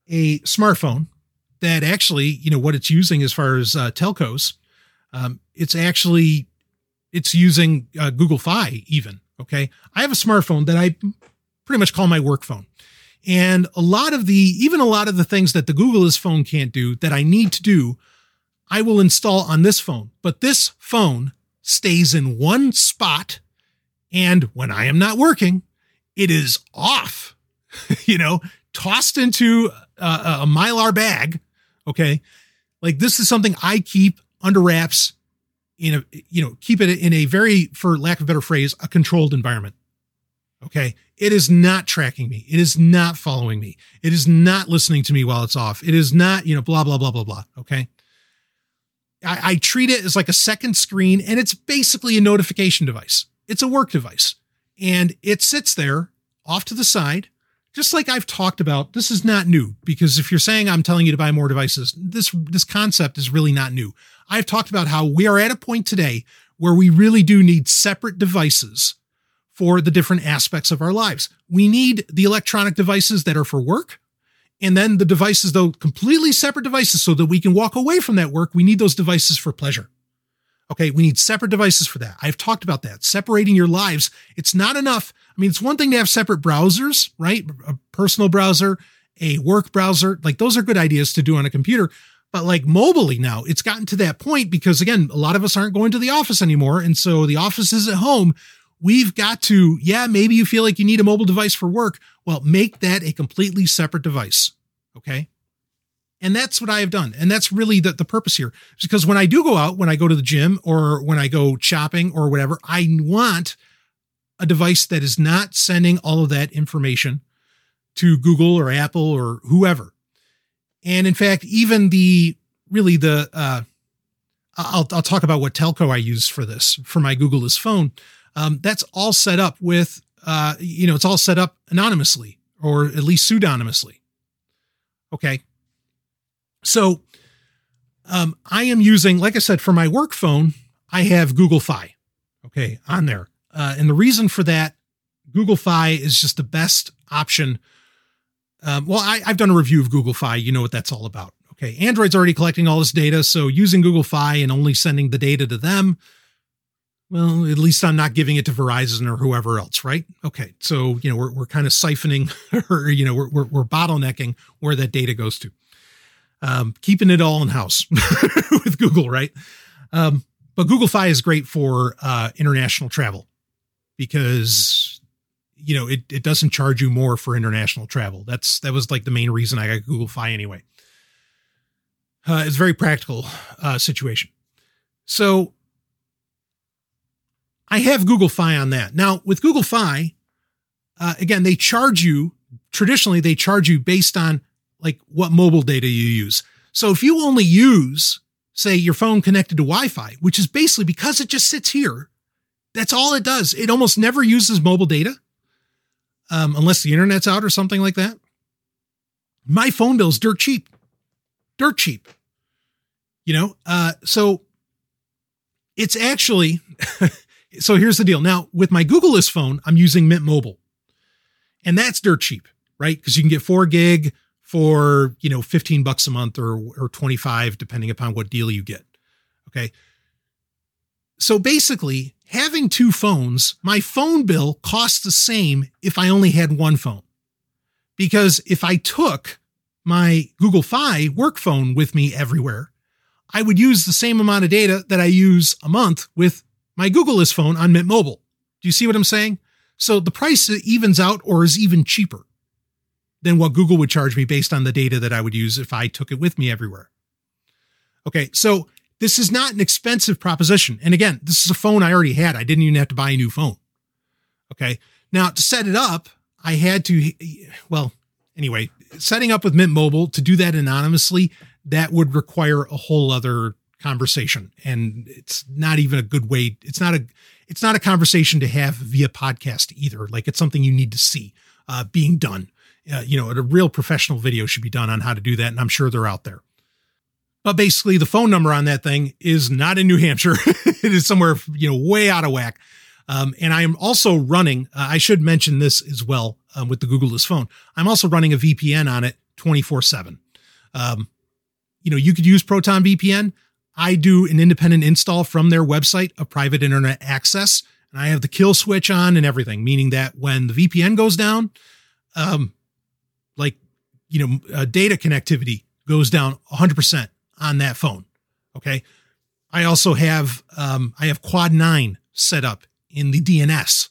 a smartphone that actually, you know, what it's using as far as uh, telcos, um, it's actually it's using uh, Google Fi even. Okay. I have a smartphone that I pretty much call my work phone. And a lot of the, even a lot of the things that the Googleless phone can't do that I need to do, I will install on this phone. But this phone stays in one spot. And when I am not working, it is off, you know, tossed into a, a mylar bag. Okay. Like this is something I keep under wraps in a you know keep it in a very for lack of a better phrase a controlled environment okay? It is not tracking me. It is not following me. It is not listening to me while it's off. It is not you know blah blah blah blah blah okay? I, I treat it as like a second screen and it's basically a notification device. It's a work device. And it sits there off to the side just like I've talked about, this is not new because if you're saying I'm telling you to buy more devices, this this concept is really not new. I've talked about how we are at a point today where we really do need separate devices for the different aspects of our lives. We need the electronic devices that are for work, and then the devices, though completely separate devices, so that we can walk away from that work. We need those devices for pleasure. Okay, we need separate devices for that. I've talked about that. Separating your lives. It's not enough. I mean, it's one thing to have separate browsers, right? A personal browser, a work browser. Like those are good ideas to do on a computer. But like mobily now, it's gotten to that point because again, a lot of us aren't going to the office anymore. And so the office is at home. we've got to, yeah, maybe you feel like you need a mobile device for work. Well, make that a completely separate device. Okay. And that's what I have done. And that's really the, the purpose here. Because when I do go out, when I go to the gym or when I go shopping or whatever, I want a device that is not sending all of that information to Google or Apple or whoever. And in fact, even the really the uh, I'll I'll talk about what telco I use for this for my Googleless phone. Um, that's all set up with uh, you know it's all set up anonymously or at least pseudonymously. Okay, so um, I am using, like I said, for my work phone, I have Google Fi, okay, on there. Uh, and the reason for that, Google Fi is just the best option. Um, well, I, I've done a review of Google Fi. You know what that's all about. Okay, Android's already collecting all this data, so using Google Fi and only sending the data to them, well, at least I'm not giving it to Verizon or whoever else, right? Okay, so you know we're we're kind of siphoning, or you know we're, we're we're bottlenecking where that data goes to um, keeping it all in house with Google, right? Um, but Google Fi is great for uh, international travel because you know it, it doesn't charge you more for international travel. That's that was like the main reason I got Google Fi anyway. Uh, it's a very practical uh, situation. So I have Google Fi on that. Now with Google Fi, uh, again, they charge you traditionally they charge you based on like what mobile data you use. So if you only use, say, your phone connected to Wi Fi, which is basically because it just sits here, that's all it does. It almost never uses mobile data um, unless the internet's out or something like that. My phone bill's dirt cheap, dirt cheap. You know, uh, so it's actually, so here's the deal. Now, with my Googleless phone, I'm using Mint Mobile, and that's dirt cheap, right? Because you can get four gig for, you know, 15 bucks a month or, or 25, depending upon what deal you get. Okay. So basically, having two phones, my phone bill costs the same if I only had one phone. Because if I took my Google Fi work phone with me everywhere, I would use the same amount of data that I use a month with my Googleless phone on Mint Mobile. Do you see what I'm saying? So the price evens out or is even cheaper than what Google would charge me based on the data that I would use if I took it with me everywhere. Okay, so this is not an expensive proposition. And again, this is a phone I already had. I didn't even have to buy a new phone. Okay, now to set it up, I had to, well, anyway, setting up with Mint Mobile to do that anonymously, that would require a whole other conversation. And it's not even a good way. It's not a, it's not a conversation to have via podcast either. Like it's something you need to see uh, being done uh, you know, a real professional video should be done on how to do that. And I'm sure they're out there. But basically, the phone number on that thing is not in New Hampshire. it is somewhere, you know, way out of whack. Um, and I am also running, uh, I should mention this as well um, with the Googleless phone. I'm also running a VPN on it 24 7. Um, you know, you could use Proton VPN. I do an independent install from their website of private internet access, and I have the kill switch on and everything, meaning that when the VPN goes down, um, like you know uh, data connectivity goes down 100% on that phone okay? I also have um, i have quad 9 set up in the dns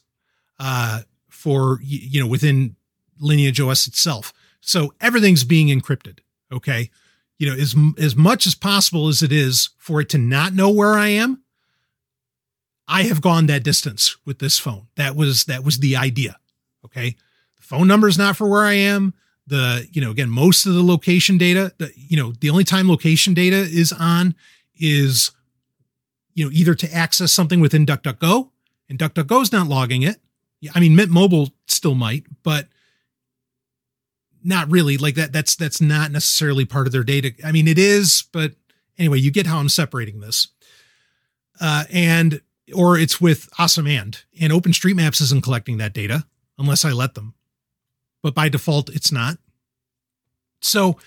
uh, for you know within lineage os itself. So everything's being encrypted okay? You know as as much as possible as it is for it to not know where i am i have gone that distance with this phone. That was that was the idea okay? The phone number is not for where i am the you know again most of the location data the, you know the only time location data is on is you know either to access something within duckduckgo and duckduckgo's not logging it. I mean mint mobile still might but not really like that that's that's not necessarily part of their data. I mean it is but anyway you get how i'm separating this. Uh and or it's with OsmAnd and and openstreetmaps isn't collecting that data unless i let them but by default it's not. So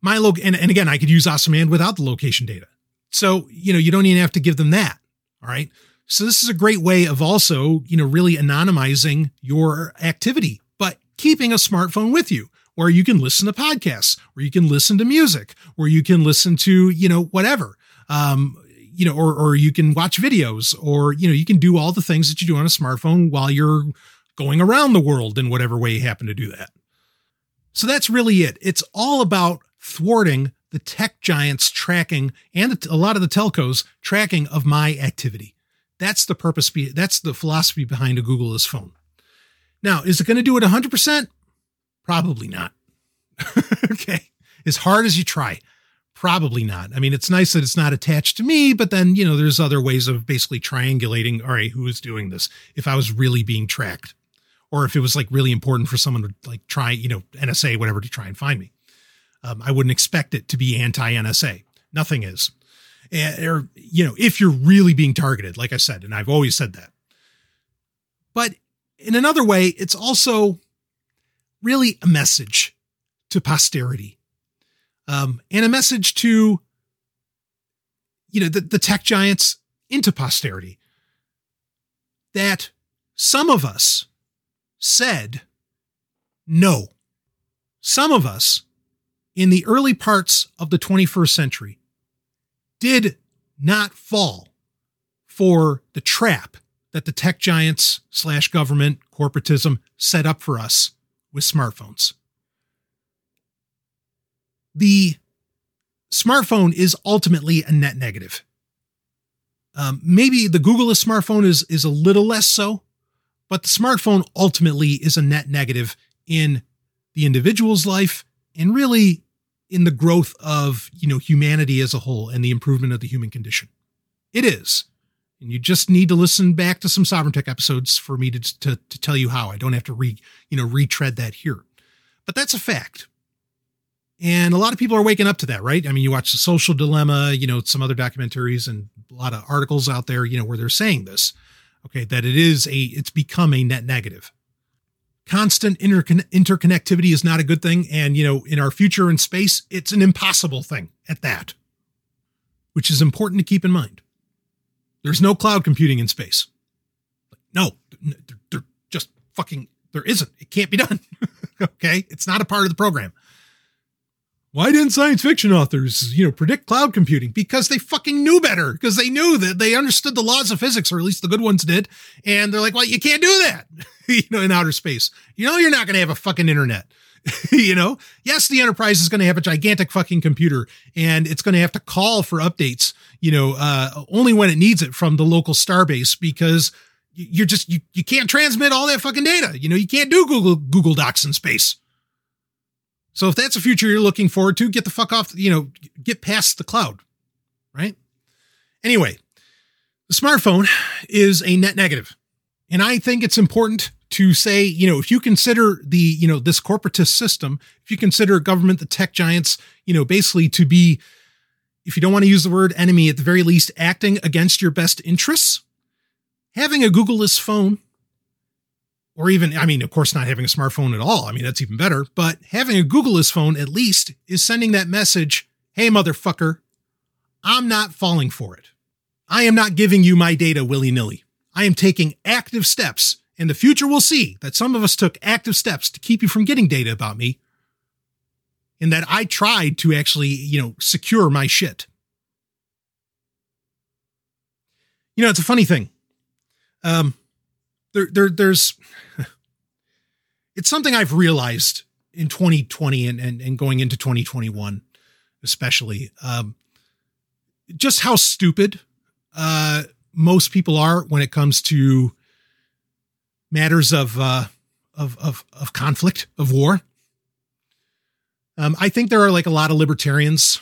my log and, and again, I could use OsmAnd without the location data. So, you know, you don't even have to give them that. All right. So this is a great way of also, you know, really anonymizing your activity, but keeping a smartphone with you where you can listen to podcasts, where you can listen to music, where you can listen to, you know, whatever. Um, you know, or or you can watch videos, or you know, you can do all the things that you do on a smartphone while you're going around the world in whatever way you happen to do that. So that's really it. It's all about thwarting the tech giants tracking and a lot of the telcos tracking of my activity. That's the purpose. Be, that's the philosophy behind a Googleless phone. Now, is it going to do it 100%? Probably not. okay. As hard as you try, probably not. I mean, it's nice that it's not attached to me, but then, you know, there's other ways of basically triangulating, all right, who is doing this if I was really being tracked or if it was like really important for someone to like try, you know, NSA, whatever, to try and find me. Um, I wouldn't expect it to be anti NSA. Nothing is. And, or, you know, if you're really being targeted, like I said, and I've always said that. But in another way, it's also really a message to posterity um, and a message to, you know, the, the tech giants into posterity that some of us said no. Some of us in the early parts of the 21st century did not fall for the trap that the tech giants slash government corporatism set up for us with smartphones. The smartphone is ultimately a net negative. Um, maybe the Googleless smartphone is is a little less so, but the smartphone ultimately is a net negative in the individual's life and really in the growth of, you know, humanity as a whole and the improvement of the human condition. It is. And you just need to listen back to some Sovryn Tech episodes for me to, to, to tell you how. I don't have to re, you know, retread that here. But that's a fact. And a lot of people are waking up to that, right? I mean, you watch the social dilemma, you know, some other documentaries and a lot of articles out there, you know, where they're saying this. Okay, that it is a it's become a net negative constant intercon- interconnectivity is not a good thing. And, you know, in our future in space, it's an impossible thing at that, which is important to keep in mind. There's no cloud computing in space. No, they're just fucking, there isn't. It can't be done. okay. It's not a part of the program. Why didn't science fiction authors, you know, predict cloud computing? Because they fucking knew better. Because they knew that they understood the laws of physics, or at least the good ones did. And they're like, well, you can't do that, you know, in outer space. You know, you're not going to have a fucking internet. you know, yes, the Enterprise is going to have a gigantic fucking computer, and it's going to have to call for updates. You know, uh, only when it needs it from the local starbase because you're just you you can't transmit all that fucking data. You know, you can't do Google Google Docs in space. So if that's a future you're looking forward to, get the fuck off, you know, get past the cloud, right? Anyway, the smartphone is a net negative. And I think it's important to say, you know, if you consider the, you know, this corporatist system, if you consider government, the tech giants, you know, basically to be, if you don't want to use the word enemy, at the very least, acting against your best interests, having a Googleless phone or even, I mean, of course, not having a smartphone at all. I mean, that's even better. But having a Googleless phone at least is sending that message hey, motherfucker, I'm not falling for it. I am not giving you my data willy nilly. I am taking active steps. In the future, we'll see that some of us took active steps to keep you from getting data about me. And that I tried to actually, you know, secure my shit. You know, it's a funny thing. Um, there, there, there's it's something I've realized in 2020 and, and, and going into 2021, especially, um, just how stupid uh, most people are when it comes to matters of uh, of, of of conflict, of war. Um, I think there are like a lot of libertarians,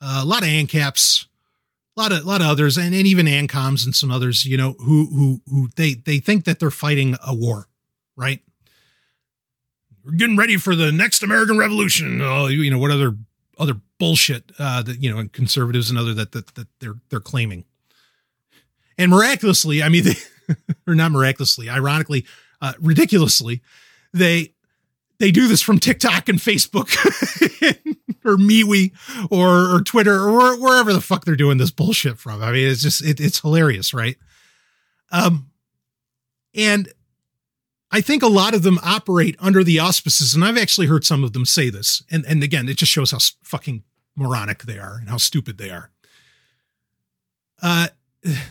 uh, a lot of ANCAPs, a lot of a lot of others, and, and even ANCOMs and some others, you know, who who who they they think that they're fighting a war, right? We're getting ready for the next American Revolution. Oh, you know what other other bullshit uh, that you know and conservatives and other that that, that they're they're claiming. And miraculously, I mean, they, or not miraculously, ironically, uh, ridiculously, they they do this from TikTok and Facebook or MeWe or, or Twitter or wherever the fuck they're doing this bullshit from. I mean, it's just it, it's hilarious, right? Um, and I think a lot of them operate under the auspices, and I've actually heard some of them say this. And, and again, it just shows how fucking moronic they are and how stupid they are. uh,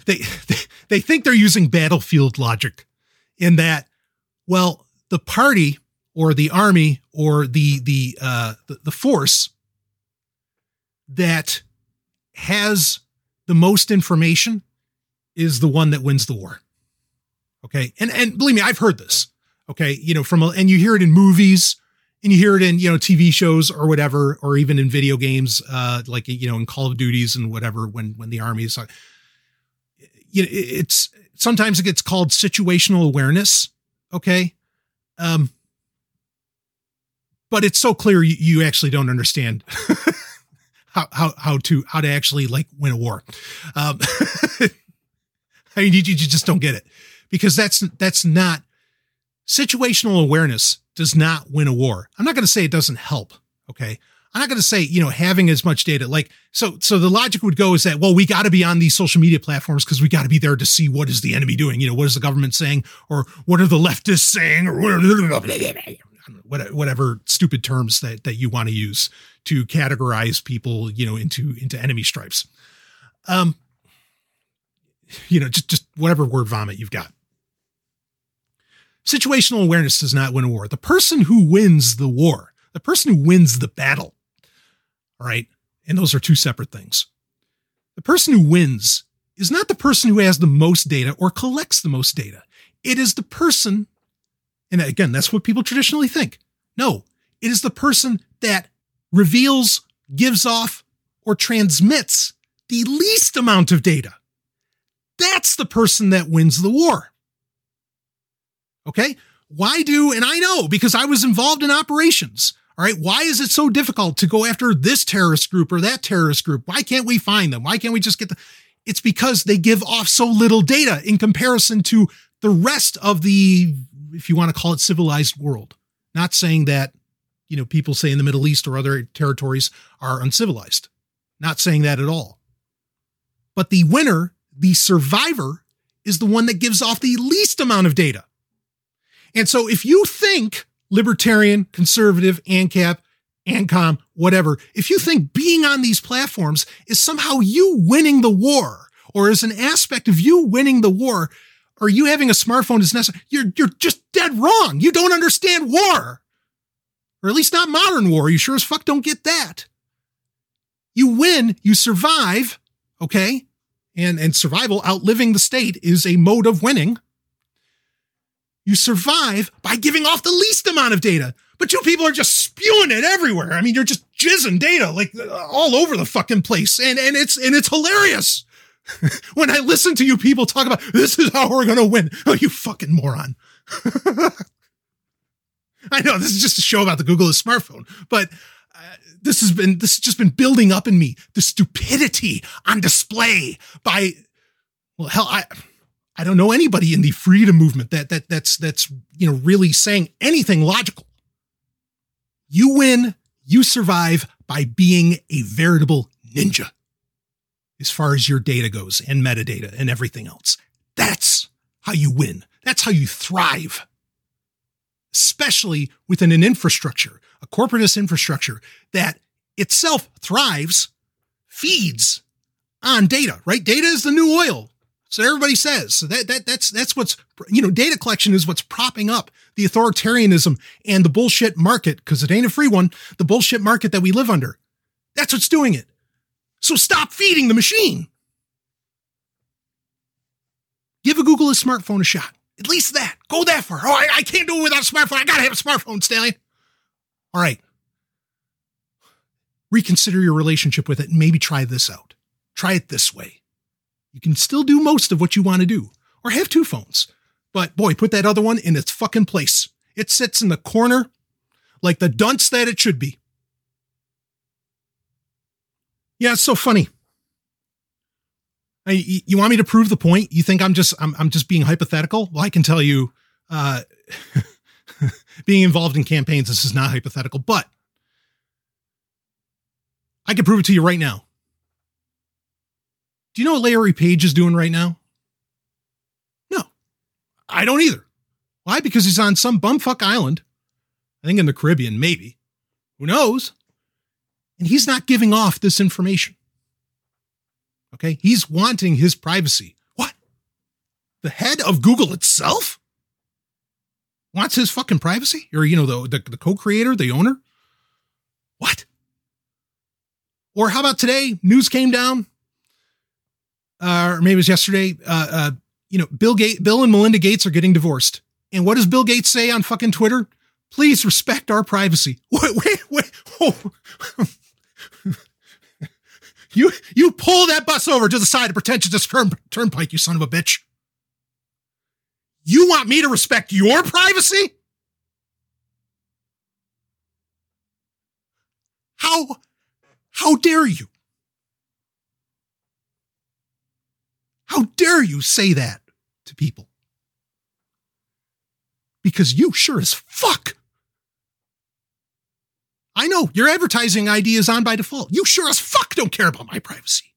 they, they they think they're using battlefield logic in that, well, the party or the army or the the uh, the, the force that has the most information is the one that wins the war. Okay. And, and believe me, I've heard this. Okay. You know, from, a, and you hear it in movies and you hear it in, you know, TV shows or whatever, or even in video games, uh, like, you know, in Call of Duties and whatever, when, when the army is, you know, it's, sometimes it gets called situational awareness. Okay. Um, but it's so clear you, you actually don't understand how, how, how to, how to actually like win a war. Um, I mean, you, you just don't get it because that's, that's not situational awareness does not win a war. I'm not going to say it doesn't help. Okay. I'm not going to say, you know, having as much data, like, so, so the logic would go is that, well, we got to be on these social media platforms because we got to be there to see what is the enemy doing. You know, what is the government saying or what are the leftists saying or whatever, whatever stupid terms that, that you want to use to categorize people, you know, into, into enemy stripes. Um, you know, just, just whatever word vomit you've got. Situational awareness does not win a war. The person who wins the war, the person who wins the battle, all right, and those are two separate things. The person who wins is not the person who has the most data or collects the most data. It is the person, and again, that's what people traditionally think. No, it is the person that reveals, gives off, or transmits the least amount of data. That's the person that wins the war. Okay. Why do, and I know because I was involved in operations. All right. Why is it so difficult to go after this terrorist group or that terrorist group? Why can't we find them? Why can't we just get the, it's because they give off so little data in comparison to the rest of the, if you want to call it civilized world. Not saying that, you know, people say in the Middle East or other territories are uncivilized. Not saying that at all. But the winner the survivor is the one that gives off the least amount of data. And so if you think libertarian, conservative, ANCAP, ANCOM, whatever, if you think being on these platforms is somehow you winning the war or is an aspect of you winning the war, or you having a smartphone is necessary, you're, you're just dead wrong. You don't understand war. Or at least not modern war. You sure as fuck don't get that. You win, you survive, okay? and, and survival, outliving the state, is a mode of winning. You survive by giving off the least amount of data. But you people are just spewing it everywhere. I mean, you're just jizzing data like uh, all over the fucking place. And, and it's, and it's hilarious. when I listen to you people talk about this is how we're going to win. Oh, you fucking moron. I know this is just a show about the Google smartphone, but uh, this has been this has just been building up in me the stupidity on display by well hell i i don't know anybody in the freedom movement that that that's that's you know really saying anything logical you win you survive by being a veritable ninja as far as your data goes and metadata and everything else that's how you win that's how you thrive especially within an infrastructure a corporatist infrastructure that itself thrives, feeds on data, right? Data is the new oil. So everybody says so that, that that's that's what's you know data collection is what's propping up the authoritarianism and the bullshit market because it ain't a free one the bullshit market that we live under. That's what's doing it. So stop feeding the machine. Give a Googleless smartphone a shot. At least that. Go that far. Oh I, I can't do it without a smartphone. I gotta have a smartphone Stallion. All right. Reconsider your relationship with it and maybe try this out. Try it this way. You can still do most of what you want to do, or have two phones. But boy, put that other one in its fucking place. It sits in the corner like the dunce that it should be. Yeah, it's so funny. I, you want me to prove the point? You think I'm just I'm, I'm just being hypothetical? Well, I can tell you, uh, being involved in campaigns. This is not hypothetical, but I can prove it to you right now. Do you know what Larry Page is doing right now? No, I don't either. Why? Because he's on some bumfuck island. I think in the Caribbean, maybe. Who knows? And he's not giving off this information. Okay. He's wanting his privacy. What? The head of Google itself wants his fucking privacy? Or, you know, the, the, the co creator, the owner? What? Or how about today? News came down, uh, or maybe it was yesterday. Uh, uh, you know, Bill Gates, Bill and Melinda Gates are getting divorced. And what does Bill Gates say on fucking Twitter? Please respect our privacy. Wait, wait, wait. Oh. you you pull that bus over to the side of pretentious turn, turnpike, you son of a bitch. You want me to respect your privacy? How how dare you? How dare you say that to people? Because you sure as fuck. I know your advertising ID is on by default. You sure as fuck don't care about my privacy.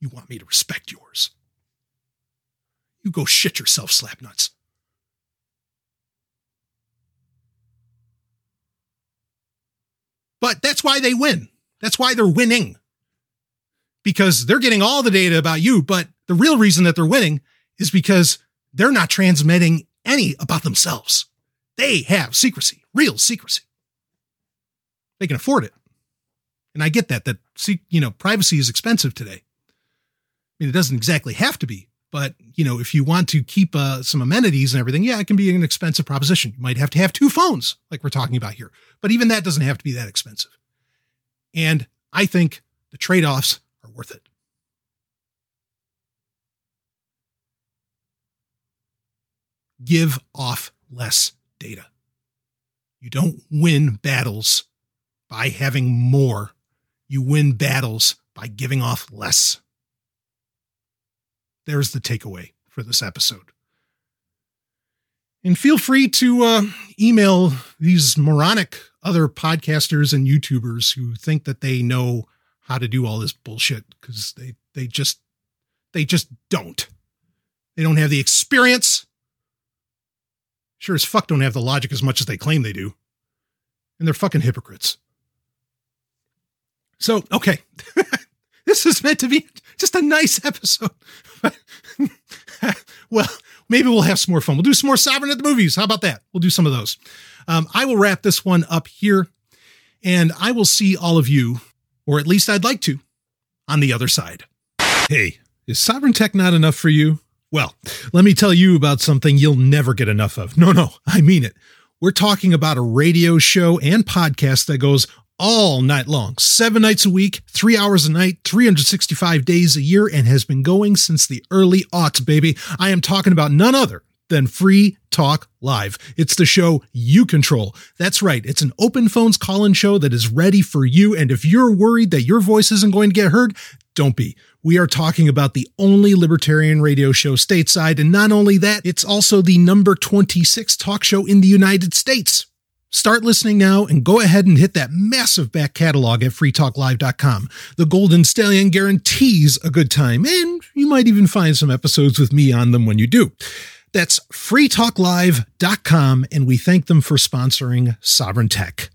You want me to respect yours. You go shit yourself, slapnuts. But that's why they win. That's why they're winning. Because they're getting all the data about you, but the real reason that they're winning is because they're not transmitting any about themselves. They have secrecy, real secrecy. They can afford it. And I get that, that, you know, privacy is expensive today. I mean, it doesn't exactly have to be, but, you know, if you want to keep uh, some amenities and everything, yeah, it can be an expensive proposition. You might have to have two phones, like we're talking about here. But even that doesn't have to be that expensive. And I think the trade offs are worth it. Give off less data. You don't win battles by having more, you win battles by giving off less. There's the takeaway for this episode. And feel free to uh, email these moronic other podcasters and YouTubers who think that they know how to do all this bullshit because they they just they just don't. They don't have the experience. Sure as fuck don't have the logic as much as they claim they do. And they're fucking hypocrites. So, okay. this is meant to be just a nice episode. well, maybe we'll have some more fun. We'll do some more Sovryn at the movies. How about that? We'll do some of those. Um, I will wrap this one up here, and I will see all of you, or at least I'd like to, on the other side. Hey, is Sovryn Tech not enough for you? Well, let me tell you about something you'll never get enough of. No, no, I mean it. We're talking about a radio show and podcast that goes all night long, seven nights a week, three hours a night, 365 days a year, and has been going since the early aughts, baby. I am talking about none other than Free Talk Live. It's the show you control. That's right. It's an open phones call in show that is ready for you. And if you're worried that your voice isn't going to get heard, don't be. We are talking about the only libertarian radio show stateside. And not only that, it's also the number 26 talk show in the United States. Start listening now and go ahead and hit that massive back catalog at freetalklive.com. The Golden Stallion guarantees a good time, and you might even find some episodes with me on them when you do. That's freetalklive.com, and we thank them for sponsoring Sovryn Tech.